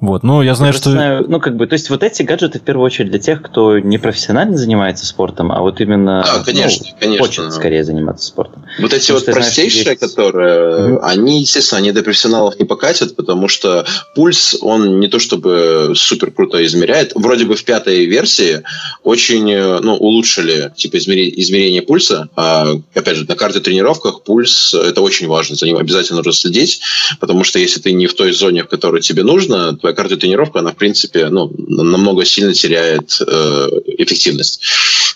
Speaker 2: Вот, ну я знаю,
Speaker 3: просто
Speaker 2: что...
Speaker 3: знаю, ну, как бы, то есть вот эти гаджеты в первую очередь для тех, кто не профессионально занимается спортом, а вот именно
Speaker 4: Да, конечно,
Speaker 3: ну,
Speaker 4: конечно.
Speaker 3: хочет скорее заниматься спортом.
Speaker 4: Вот эти
Speaker 3: Потому
Speaker 4: вот
Speaker 3: знаешь,
Speaker 4: простейшие,
Speaker 3: есть-
Speaker 4: которые,
Speaker 3: Мгм.
Speaker 4: они, естественно, они до профессионалов не покатят, потому что пульс, он не то чтобы супер круто измеряет. Вроде бы в пятой версии очень э, ну, улучшили типа измерение пульса. А, опять же, на карте тренировках пульс – это очень важно, за ним обязательно нужно следить, потому что если ты не в той зоне, в которой тебе нужно, твоя карта тренировка, она, в принципе, ну, намного сильно теряет э, эффективность.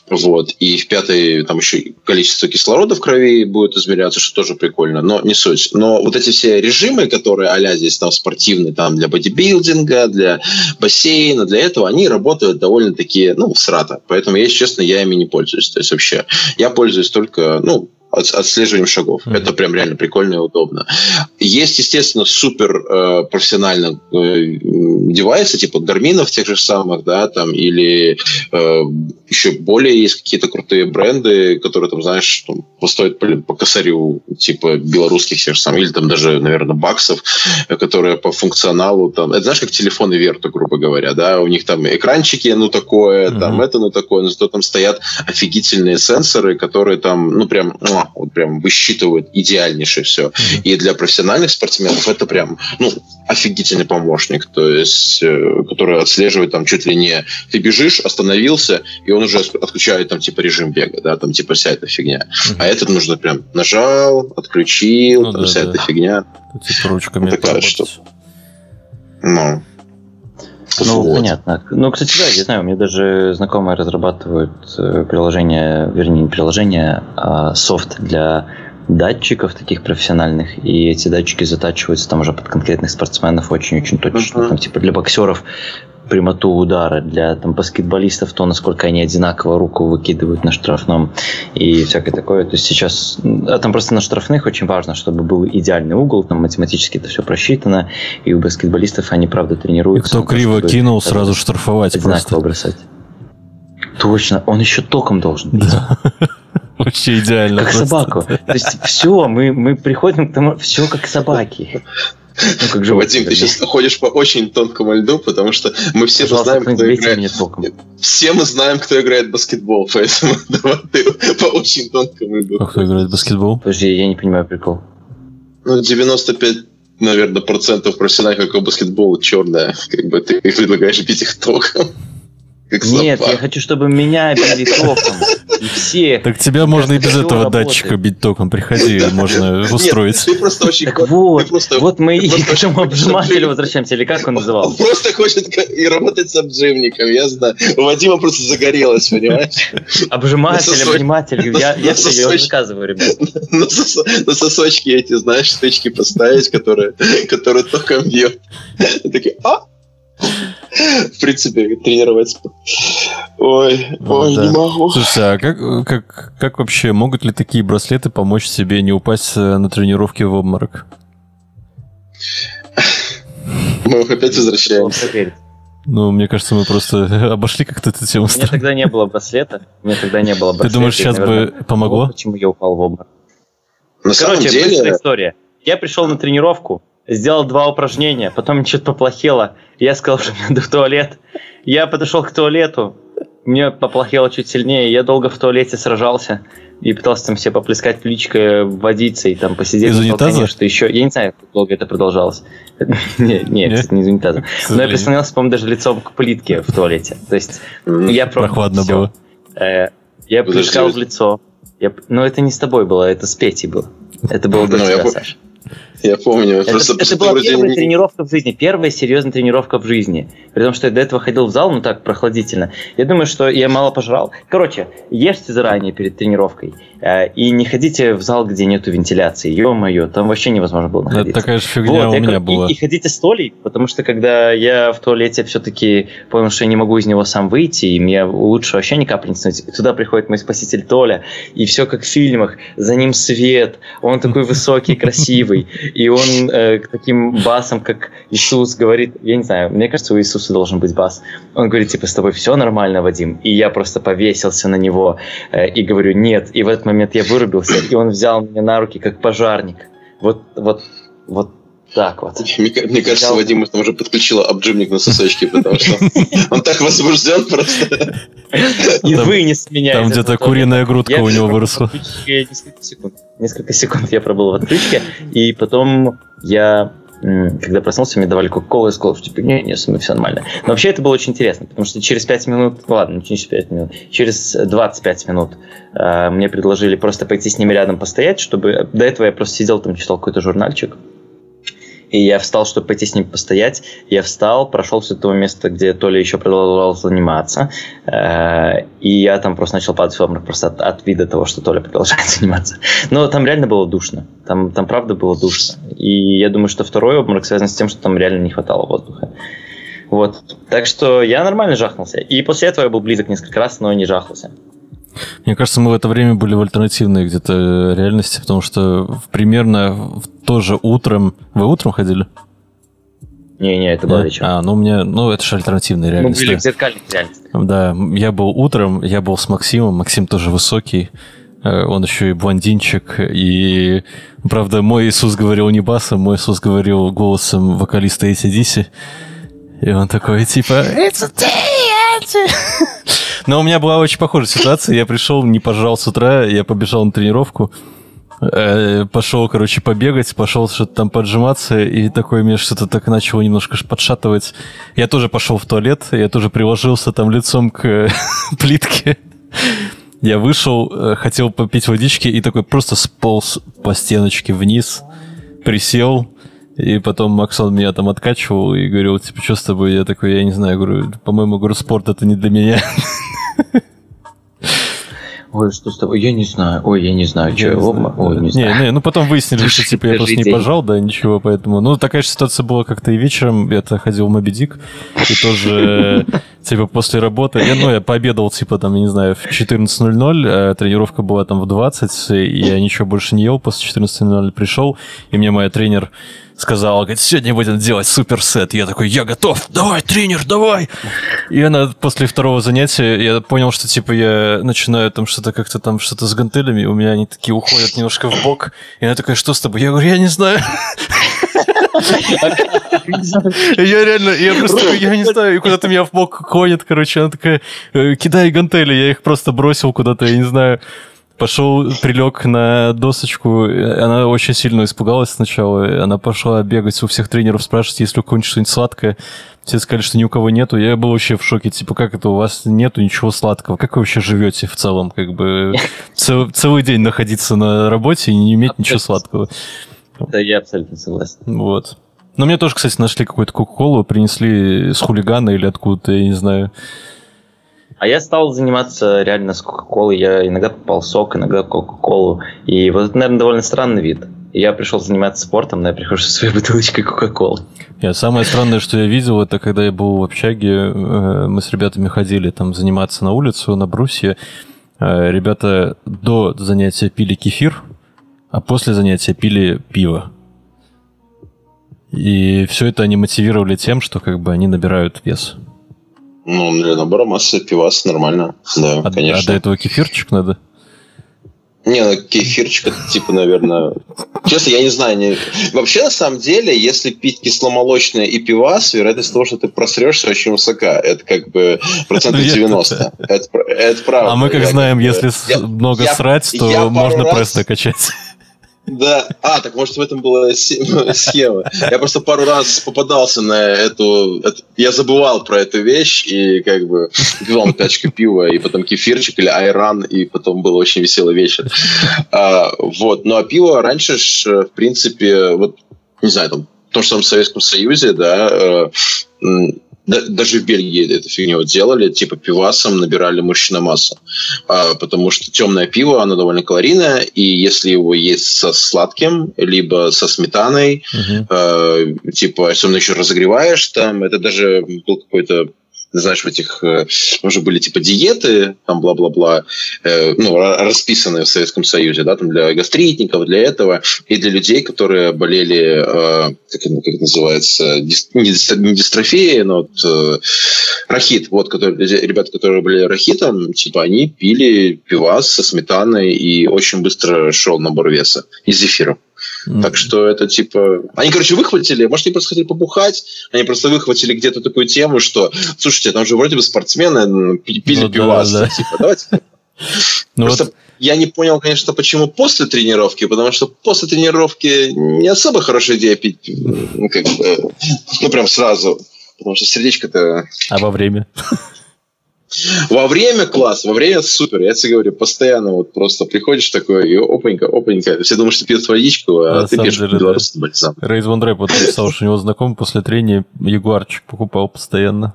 Speaker 4: Вот. И в пятой там еще количество кислорода в крови будет измеряться, что тоже прикольно, но не суть. Но вот эти все режимы, которые а здесь там спортивные, там для бодибилдинга, для бассейна, для этого, они работают довольно-таки, ну, срато. Поэтому, если честно, я ими не пользуюсь. То есть вообще, я пользуюсь только, ну, от- отслеживанием шагов.
Speaker 2: Мгм.
Speaker 4: Это прям реально прикольно и удобно. Есть, естественно, супер э, профессионально э, девайсы, типа гарминов тех же самых, да, там, или э, еще более есть какие-то крутые бренды, которые, там, знаешь, там, стоят, блин, по косарю, типа белорусских тех же самых, или там даже, наверное, баксов, э, которые по функционалу, там, это знаешь, как телефоны Верта, грубо говоря, да, у них там экранчики, ну, такое, там,
Speaker 2: Мгм.
Speaker 4: это, ну, такое, но зато там стоят офигительные сенсоры, которые там, ну, прям, вот прям высчитывают идеальнейшее все. И для профессиональных спортсменов это прям, ну, офигительный помощник, то есть, э, который отслеживает там чуть ли не ты бежишь, остановился, и он уже отключает там типа режим бега, да, там типа вся эта фигня.
Speaker 2: Мгм.
Speaker 4: А этот нужно прям нажал, отключил,
Speaker 2: Ну
Speaker 4: там
Speaker 2: да,
Speaker 4: вся
Speaker 2: да.
Speaker 4: эта фигня.
Speaker 2: Тут, типа ручками
Speaker 4: Такая
Speaker 2: поработать.
Speaker 4: штука. Ну.
Speaker 3: Ну,
Speaker 4: Вот.
Speaker 3: понятно. Ну, кстати, да, я знаю, у меня даже знакомые разрабатывают э, приложение, вернее, не приложение, а софт для датчиков таких профессиональных, и эти датчики затачиваются там уже под конкретных спортсменов очень-очень точно.
Speaker 4: Мгм.
Speaker 3: Там, типа для боксеров прямоту удара, для там, баскетболистов то, насколько они одинаково руку выкидывают на штрафном и всякое такое. То есть сейчас, а там просто на штрафных очень важно, чтобы был идеальный угол, там математически это все просчитано, и у баскетболистов они, правда,
Speaker 2: И
Speaker 3: тренируются.
Speaker 2: кто
Speaker 3: на то,
Speaker 2: криво
Speaker 3: чтобы
Speaker 2: кинул,
Speaker 3: это
Speaker 2: сразу штрафовать
Speaker 3: одинаково
Speaker 2: просто.
Speaker 3: бросать. Точно, он еще током должен бить.
Speaker 2: Да. <laughs> Вообще идеально.
Speaker 3: Как
Speaker 2: просто.
Speaker 3: собаку. То есть все, мы, мы приходим к тому, все как собаки. Ну, как животные,
Speaker 4: Вадим, ты сейчас ходишь по очень тонкому льду, потому что мы все же знаем, кто играет. Все мы знаем, кто играет в баскетбол, <laughs> поэтому <laughs> давай ты по очень тонкому льду.
Speaker 2: А кто играет в баскетбол?
Speaker 3: Подожди, я не понимаю прикол.
Speaker 4: Ну, 95 наверное, процентов профессионального баскетбола черная. Как бы ты <laughs> предлагаешь бить их током. Как
Speaker 3: Нет,
Speaker 4: собак.
Speaker 3: я хочу, чтобы меня били током. И все.
Speaker 2: Так тебя можно и без этого
Speaker 3: работает.
Speaker 2: датчика бить током. Приходи, можно
Speaker 4: Нет,
Speaker 2: устроить.
Speaker 4: ты просто очень...
Speaker 3: Так вот,
Speaker 4: просто-
Speaker 3: вот мы и к этому обжимателю возвращаемся, или как он
Speaker 4: Он
Speaker 3: назывался?
Speaker 4: просто хочет и работать с обжимником, я знаю. У Вадима просто загорелось, понимаешь?
Speaker 3: Обжиматель, обниматель. Я, я все, заказываю, ребят. <laughs>
Speaker 4: На, сос- на сосочки эти, знаешь, штучки поставить, которые, которые током бьют. Такие, а? В принципе, тренировать. Ой,
Speaker 2: Ну
Speaker 4: ой,
Speaker 2: да.
Speaker 4: не могу.
Speaker 2: Слушайте, а как, как, как вообще, могут ли такие браслеты помочь тебе не упасть э, на тренировке в обморок?
Speaker 4: Мы опять возвращаемся.
Speaker 2: Ну, мне кажется, мы просто <laughs> обошли как-то эту тему.
Speaker 3: У меня тогда не было браслета. У меня тогда не было
Speaker 2: Ты
Speaker 3: браслета.
Speaker 2: думаешь,
Speaker 3: и,
Speaker 2: сейчас бы помогло?
Speaker 3: Почему я упал в обморок?
Speaker 4: На самом
Speaker 3: Короче, быстрая
Speaker 4: деле,
Speaker 3: история. Я пришел на тренировку, сделал два упражнения, потом мне что-то поплохело. Я сказал, что мне надо в туалет. Я подошел к туалету, мне поплохело чуть сильнее. Я долго в туалете сражался и пытался там себе поплескать плечико водицей, там посидеть.
Speaker 2: Из унитаза?
Speaker 3: Что еще? Я не знаю, как долго это продолжалось. <laughs> Не,
Speaker 2: Не?
Speaker 3: Нет, не из унитаза. Но я прислонился, по-моему, даже лицом к плитке в туалете. То есть я
Speaker 2: Прохладно
Speaker 3: всё.
Speaker 2: было.
Speaker 3: Э, Я плескал в лицо. Я... Но это не с тобой было, это с Петей было. Это было до
Speaker 4: Ну, я
Speaker 3: тебя, Саша.
Speaker 4: Я помню.
Speaker 3: Это,
Speaker 4: просто
Speaker 3: это была
Speaker 4: вроде
Speaker 3: первая
Speaker 4: не-
Speaker 3: тренировка в жизни, первая серьезная тренировка в жизни. При том, что я до этого ходил в зал, ну так, прохладительно. Я думаю, что я мало пожрал. Короче, ешьте заранее перед тренировкой. э, и не ходите в зал, где нету вентиляции. Ё-моё, там вообще невозможно было
Speaker 2: Это
Speaker 3: находиться.
Speaker 2: такая же фигня
Speaker 3: Вот,
Speaker 2: у
Speaker 3: я
Speaker 2: меня
Speaker 3: кор-
Speaker 2: была.
Speaker 3: И, и ходите с Толей, потому что когда я в туалете все-таки понял, что я не могу из него сам выйти, и мне лучше вообще ни капли не становится. Туда приходит мой спаситель Толя, и все как в фильмах. За ним свет, он такой высокий, красивый, и он э, таким басом, как Иисус говорит, я не знаю, мне кажется, у Иисуса должен быть бас. Он говорит, типа, с тобой все нормально, Вадим? И я просто повесился на него э, и говорю, нет. И в этот момент я вырубился, и он взял меня на руки, как пожарник. Вот, вот, вот так вот.
Speaker 4: Мне, мне кажется,
Speaker 3: Взял.
Speaker 4: Вадима там уже подключила обджимник на сосочки, потому что он так возбужден просто.
Speaker 3: И вынес меня.
Speaker 2: Там где-то куриная грудка у него выросла.
Speaker 3: Несколько секунд. Несколько секунд я пробыл в отключке, и потом я, когда проснулся, мне давали кока-колу, я сказал, что типа, не, не, со мной все нормально. Но вообще это было очень интересно, потому что через 5 минут, ну ладно, не через 5 минут, через 25 минут э, мне предложили просто пойти с ними рядом постоять, чтобы... До этого я просто сидел там, читал какой-то журнальчик, и я встал, чтобы пойти с ним постоять. Я встал, прошел с этого места, где Толя еще продолжал заниматься. Э, И я там просто начал падать в обморок просто от, от вида того, что Толя продолжает <laughs> заниматься. Но там реально было душно. Там, там правда было душно. И я думаю, что второй обморок связан с тем, что там реально не хватало воздуха. Вот. Так что я нормально жахнулся. И после этого я был близок несколько раз, но не жахнулся.
Speaker 2: Мне кажется, мы в это время были в альтернативной где-то э, реальности, потому что примерно в- тоже утром... Вы утром ходили?
Speaker 3: Не-не, это было
Speaker 2: Да?
Speaker 3: вечером.
Speaker 2: А, ну у меня... Ну, это же альтернативная
Speaker 3: Мы
Speaker 2: реальность.
Speaker 3: были
Speaker 2: да.
Speaker 3: в зеркальных реальностях.
Speaker 2: Да, я был утром, я был с Максимом, Максим тоже высокий, э, он еще и блондинчик, и, правда, мой Иисус говорил не басом, мой Иисус говорил голосом вокалиста ACDC, и он такой, типа, «It's a day, a-» <laughs> Но у меня была очень похожая ситуация, я пришел, не пожрал с утра, я побежал на тренировку, э, пошел, короче, побегать, пошел что-то там поджиматься, и такое меня что-то так начало немножко подшатывать. Я тоже пошел в туалет, я тоже приложился там лицом к <laughs> плитке. Я вышел, э, хотел попить водички, и такой просто сполз по стеночке вниз, присел, и потом Максон меня там откачивал и говорил, типа, что с тобой? Я такой, я не знаю, говорю, по-моему, говорю, спорт это не для меня.
Speaker 3: Ой, что с тобой? Я не знаю. Ой, я не знаю, что
Speaker 2: Я знаю,
Speaker 3: Ой, не знаю.
Speaker 2: Не, ну потом выяснили, что типа я просто не пожал, да, ничего, поэтому. Ну, такая же ситуация была как-то и вечером. Я-то ходил в Моби Дик, и тоже, <laughs> типа, после работы. Я, ну, я пообедал, типа, там, я не знаю, в 14.00, а тренировка была там в 20, и я ничего больше не ел после 14.00, пришел, и мне моя тренер сказала, говорит, сегодня будем делать суперсет. Я такой, я готов, давай, тренер, давай. И она после второго занятия, я понял, что, типа, я начинаю там что-то как-то там, что-то с гантелями, у меня они такие уходят немножко в бок. И она такая, что с тобой? Я говорю, я не знаю. Я реально, я просто, я не знаю, куда-то меня в бок клонит, короче, она такая, «Э, кидай гантели, я их просто бросил куда-то, я не знаю. Пошел, прилег на досочку, она очень сильно испугалась сначала, она пошла бегать у всех тренеров, спрашивать, есть ли у кого-нибудь что-нибудь сладкое. Все сказали, что ни у кого нету. Я был вообще в шоке, типа, как это у вас нету ничего сладкого? Как вы вообще живете в целом? Как бы цел- целый день находиться на работе и не иметь ничего сладкого.
Speaker 3: Да, я абсолютно согласен.
Speaker 2: Вот. Но мне тоже, кстати, нашли какую-то Кока-Колу, принесли с хулигана или откуда-то, я не знаю.
Speaker 3: А я стал заниматься реально с Кока-Колой. Я иногда попал сок, иногда Кока-Колу. И вот это, наверное, довольно странный вид. Я пришел заниматься спортом, но я прихожу со своей <laughs> бутылочкой Кока-Колы.
Speaker 2: Я самое странное, что я видел, это когда я был в общаге, э, мы с ребятами ходили там заниматься на улицу, на брусье. Э, Ребята до занятия пили кефир, а после занятия пили пиво. И все это они мотивировали тем, что как бы они набирают вес.
Speaker 4: Ну, для набора массы пивас нормально. Да,
Speaker 2: А, а
Speaker 4: конечно.
Speaker 2: до этого кефирчик надо?
Speaker 4: Не, ну кефирчик это типа, наверное... Честно, я не знаю. Не... Вообще, на самом деле, если пить кисломолочное и пивас, вероятность того, что ты просрешься, очень высока. Это как бы процентов
Speaker 2: Ну, я-
Speaker 4: 90. Это, пр- это правда.
Speaker 2: А мы как
Speaker 4: Я
Speaker 2: знаем,
Speaker 4: бы-
Speaker 2: если
Speaker 4: я-
Speaker 2: много
Speaker 4: я-
Speaker 2: срать, то
Speaker 4: я
Speaker 2: можно
Speaker 4: раз-
Speaker 2: пресс накачать.
Speaker 4: Да. А, так может в этом была <laughs> схема. Я просто пару раз попадался на эту... Я забывал про эту вещь и как бы пивал пачка пива, и потом кефирчик или айран, и потом был очень веселый вечер. А, вот. Ну а пиво раньше в принципе, вот, не знаю, там, в том же самом Советском Союзе, да, э, даже в Бельгии эту фигню делали, типа пивасом набирали мышечную массу. А, потому что темное пиво, оно довольно калорийное, и если его есть со сладким, либо со сметаной, uh-huh. а, типа, особенно еще разогреваешь там, это даже был какой-то знаешь, в этих э, уже были типа диеты, там бла-бла-бла, э, ну, расписанные в Советском Союзе, да, там для гастритников, для этого, и для людей, которые болели, э, как, как это называется, дис, не, не дистрофией, но вот, рахит, вот, которые, ребята, которые болели рахитом, типа, они пили пивас со сметаной и очень быстро шел набор веса из зефира. Mm-hmm. Так что это типа... Они, короче, выхватили, может, они просто хотели побухать, они просто выхватили где-то такую тему, что, слушайте, там же вроде бы спортсмены пили ну, пивас. Да, да. Типа, давайте... <laughs> Ну Просто вот... я не понял, конечно, почему после тренировки, потому что после тренировки не особо хорошая идея пить, ну, как бы, ну, прям сразу. Потому что сердечко-то...
Speaker 2: А во время? <laughs>
Speaker 4: Во время класс, во время супер. Я тебе говорю, постоянно вот просто приходишь такой, и опанька, опанька. Все думают, что пьют водичку, а, а ты пьешь белорусский бальзам.
Speaker 2: Рейз Ван Рэп вот написал, что у него знакомый после трения ягуарчик покупал постоянно.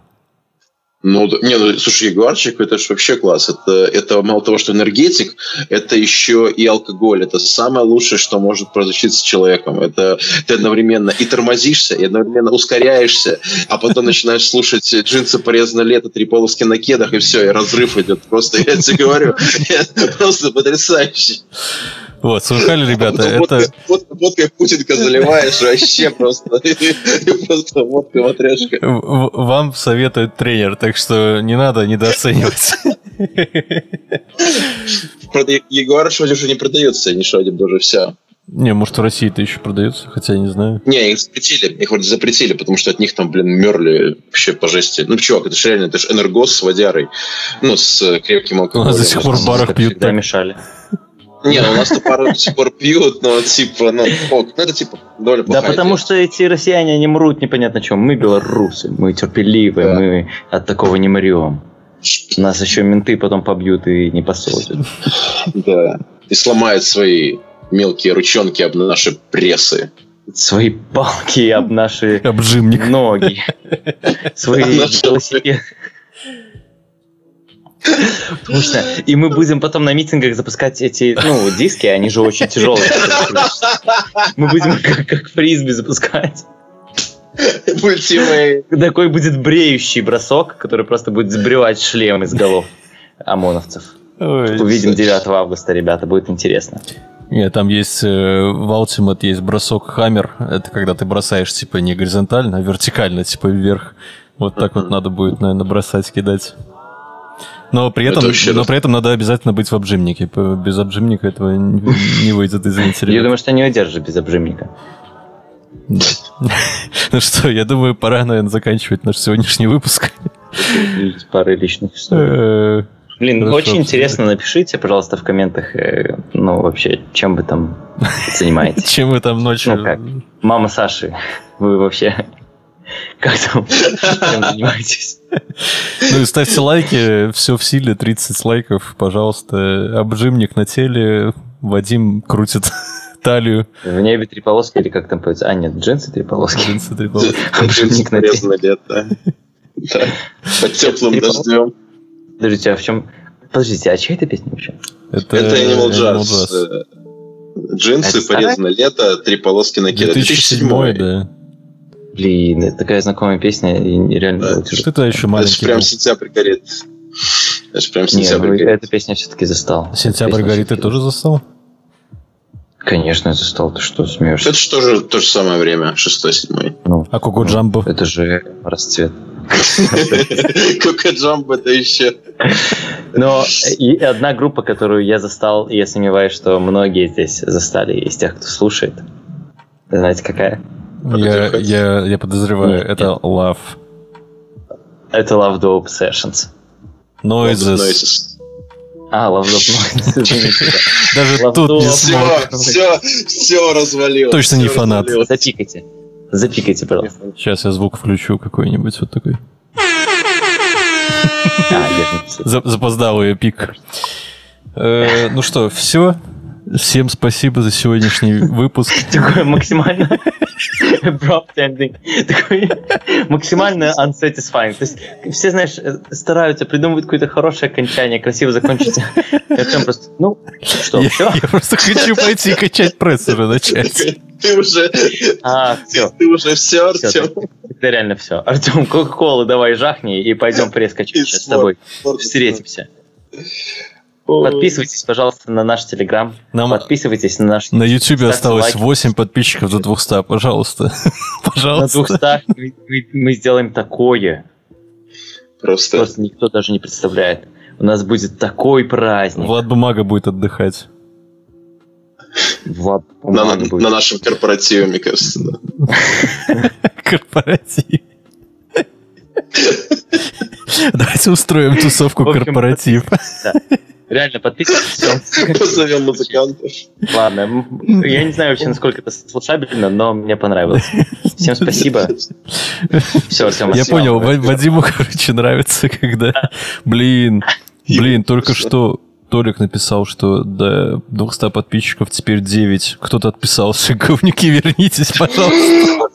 Speaker 4: Ну, не, ну, слушай, ягуарчик, это же вообще класс. Это, это мало того, что энергетик, это еще и алкоголь. Это самое лучшее, что может произойти с человеком. Это ты одновременно и тормозишься, и одновременно ускоряешься, а потом начинаешь слушать джинсы порезано лето, три полоски на кедах, и все, и разрыв идет. Просто, я тебе говорю, <laughs> просто потрясающе.
Speaker 2: Вот, слышали, ребята,
Speaker 4: это... Водкой Путинка заливаешь, вообще просто. <laughs> Просто водка матрешка.
Speaker 2: Вам советует тренер, так что не надо недооценивать.
Speaker 4: Ягуар вроде уже не продается, они что, уже все.
Speaker 2: Не, может, в России это еще продается, хотя я не знаю.
Speaker 4: Не, их запретили. Их вроде запретили, потому что от них там, блин, мерли вообще по жести. Ну, чувак, это же реально, это же энергос с водярой. Ну, с крепким алкоголем. У
Speaker 2: нас до сих пор в барах пьют.
Speaker 3: Всегда мешали.
Speaker 4: Не, ну у нас-то пару до сих пор пьют, но типа, ну, ок, ну это типа
Speaker 3: довольно Да потому идея. что эти россияне, они мрут непонятно чем. Мы белорусы, мы терпеливые, да. мы от такого не мрем. Нас еще менты потом побьют и не посадят.
Speaker 4: Да, и сломают свои мелкие ручонки об наши прессы.
Speaker 3: Свои палки об наши
Speaker 2: Обжимник.
Speaker 3: ноги. Свои велосипеды. Потому что и мы будем потом на митингах запускать эти, ну, диски, они же очень тяжелые. Мы будем как, как фризби запускать. Такой будет бреющий бросок, который просто будет сбривать шлем из голов ОМОНовцев. Ой, Увидим 9 августа, ребята, будет интересно.
Speaker 2: Нет, там есть э, в Ultimate есть бросок Хаммер. Это когда ты бросаешь типа не горизонтально, а вертикально, типа вверх. Вот так вот надо будет, наверное, бросать, кидать. Но при этом, но при этом надо обязательно быть в обжимнике. Без обжимника этого не выйдет, извините.
Speaker 3: Я думаю, что не удержишь без обжимника. <laughs>
Speaker 2: Ну что, я думаю, пора, наверное, заканчивать наш сегодняшний выпуск.
Speaker 3: Пары личных историй. Э, Блин, очень интересно, напишите, пожалуйста, в комментах, э, ну, вообще, чем вы там <laughs> занимаетесь.
Speaker 2: Чем вы там ночью...
Speaker 3: Ну как, мама Саши, вы вообще <laughs> как там? Чем занимаетесь?
Speaker 2: Ну и ставьте лайки, все в силе, 30 лайков, пожалуйста. Обжимник на теле, Вадим крутит <laughs> талию.
Speaker 3: В небе три полоски или как там поется? А, нет, джинсы три полоски.
Speaker 2: Джинсы три полоски. <laughs>
Speaker 3: Обжимник на теле.
Speaker 4: Под теплым дождем.
Speaker 3: Подождите, а в чем... Подождите, а чья это песня вообще?
Speaker 4: Это Animal Jazz. Джинсы, порезано лето, три полоски на кеда.
Speaker 2: 2007 да.
Speaker 3: Блин, это такая знакомая песня, и реально
Speaker 2: да, было тяжело. Что еще маленький
Speaker 4: Это прям сентябрь горит.
Speaker 3: Это же прям сентябрь Не, ну, горит. Эту песню все-таки застал.
Speaker 2: Сентябрь горит ты тоже застал?
Speaker 3: Конечно, я застал. Ты что, смеешься?
Speaker 4: Это же тоже то же самое время, 6-7.
Speaker 2: Ну, а Коко ну, Джамбо?
Speaker 3: Это же расцвет. <laughs>
Speaker 4: Коко Джамбо это еще.
Speaker 3: Но и одна группа, которую я застал, и я сомневаюсь, что многие здесь застали из тех, кто слушает. Знаете, какая?
Speaker 2: Я, я, я подозреваю, нет, это нет. Love.
Speaker 3: Это Love Dope Sessions.
Speaker 2: Noises.
Speaker 3: А, лавдоп, ну, извините, да. <laughs>
Speaker 2: Даже тут не
Speaker 4: Все,
Speaker 2: смог.
Speaker 4: все, все развалилось.
Speaker 2: Точно не фанат.
Speaker 4: развалилось.
Speaker 3: Запикайте. Запикайте, пожалуйста.
Speaker 2: Сейчас я звук включу какой-нибудь вот такой.
Speaker 3: А,
Speaker 2: Запоздалый пик. Э, Ну что, все. Всем спасибо за сегодняшний выпуск. <laughs>
Speaker 3: Такой максимально abrupt ending. Такой максимально unsatisfying. То есть все, знаешь, стараются, придумывают какое-то хорошее окончание, красиво закончить. И Артем просто, ну, что,
Speaker 2: Я
Speaker 3: все?
Speaker 2: я просто хочу пойти качать пресс уже начать.
Speaker 4: Ты уже,
Speaker 3: А, все.
Speaker 4: ты уже все, Артем.
Speaker 3: Это реально все. Артем, кока-колу давай жахни и пойдем пресс качать сейчас с тобой. Встретимся. Подписывайтесь, пожалуйста, на наш телеграм.
Speaker 2: Нам
Speaker 3: Подписывайтесь на наш...
Speaker 2: на YouTube
Speaker 3: ставьте
Speaker 2: осталось
Speaker 3: лайки.
Speaker 2: 8 подписчиков до 200, пожалуйста. <laughs>
Speaker 3: На
Speaker 2: Пожалуйста.
Speaker 3: 200 мы, мы- мы сделаем такое.
Speaker 4: Просто
Speaker 3: Просто никто даже не представляет. У нас будет такой праздник.
Speaker 2: Влад Бумага будет отдыхать.
Speaker 3: Влад
Speaker 4: на,
Speaker 3: Бумага будет.
Speaker 4: на нашем корпоративе, мне кажется. да. <laughs>
Speaker 2: Корпоратив. <laughs> Давайте устроим тусовку корпоратив.
Speaker 3: Реально, подписывайтесь. <laughs>
Speaker 4: Позовем музыкантов.
Speaker 3: Ладно, я не знаю вообще, насколько это слушабельно, но мне понравилось. Всем спасибо. Все, Артем,
Speaker 2: Я понял, Ва- Вадиму, <laughs> короче, нравится, когда... Блин, блин, только что Толик написал, что до 200 подписчиков теперь 9. Кто-то отписался. <laughs> Говнюки, вернитесь, пожалуйста.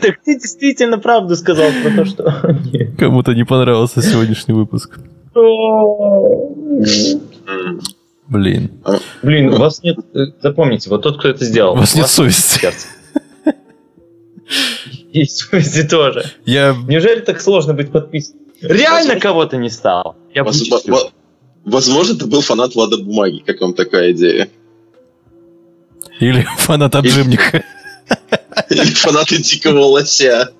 Speaker 3: Так ты действительно правду сказал про то, что...
Speaker 2: Кому-то не понравился сегодняшний выпуск.
Speaker 4: М.
Speaker 2: Блин.
Speaker 3: Блин, у вас нет... э, Запомните, вот тот, кто это сделал.
Speaker 2: У вас нет совести.
Speaker 3: И совести тоже.
Speaker 2: Я...
Speaker 3: Неужели так сложно быть подписанным? Реально кого-то не стало. Я
Speaker 4: Возможно, ты был фанат Влада Бумаги. Как вам такая идея?
Speaker 2: Или фанат обжимника. <laughs>
Speaker 4: Или фанаты Дикого Лося?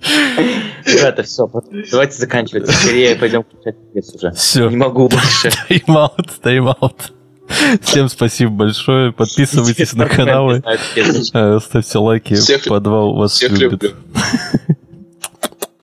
Speaker 3: Ребята, все, давайте заканчивать. Скорее пойдем включать пресс уже.
Speaker 2: Все.
Speaker 3: Не могу больше. <laughs>
Speaker 2: Тайм-аут, тайм-аут. Всем спасибо большое. Подписывайтесь на каналы.
Speaker 3: Это.
Speaker 2: э, Ставьте лайки.
Speaker 4: Всех-
Speaker 2: Подвал вас
Speaker 4: Всех
Speaker 2: любит.
Speaker 4: люблю. <laughs>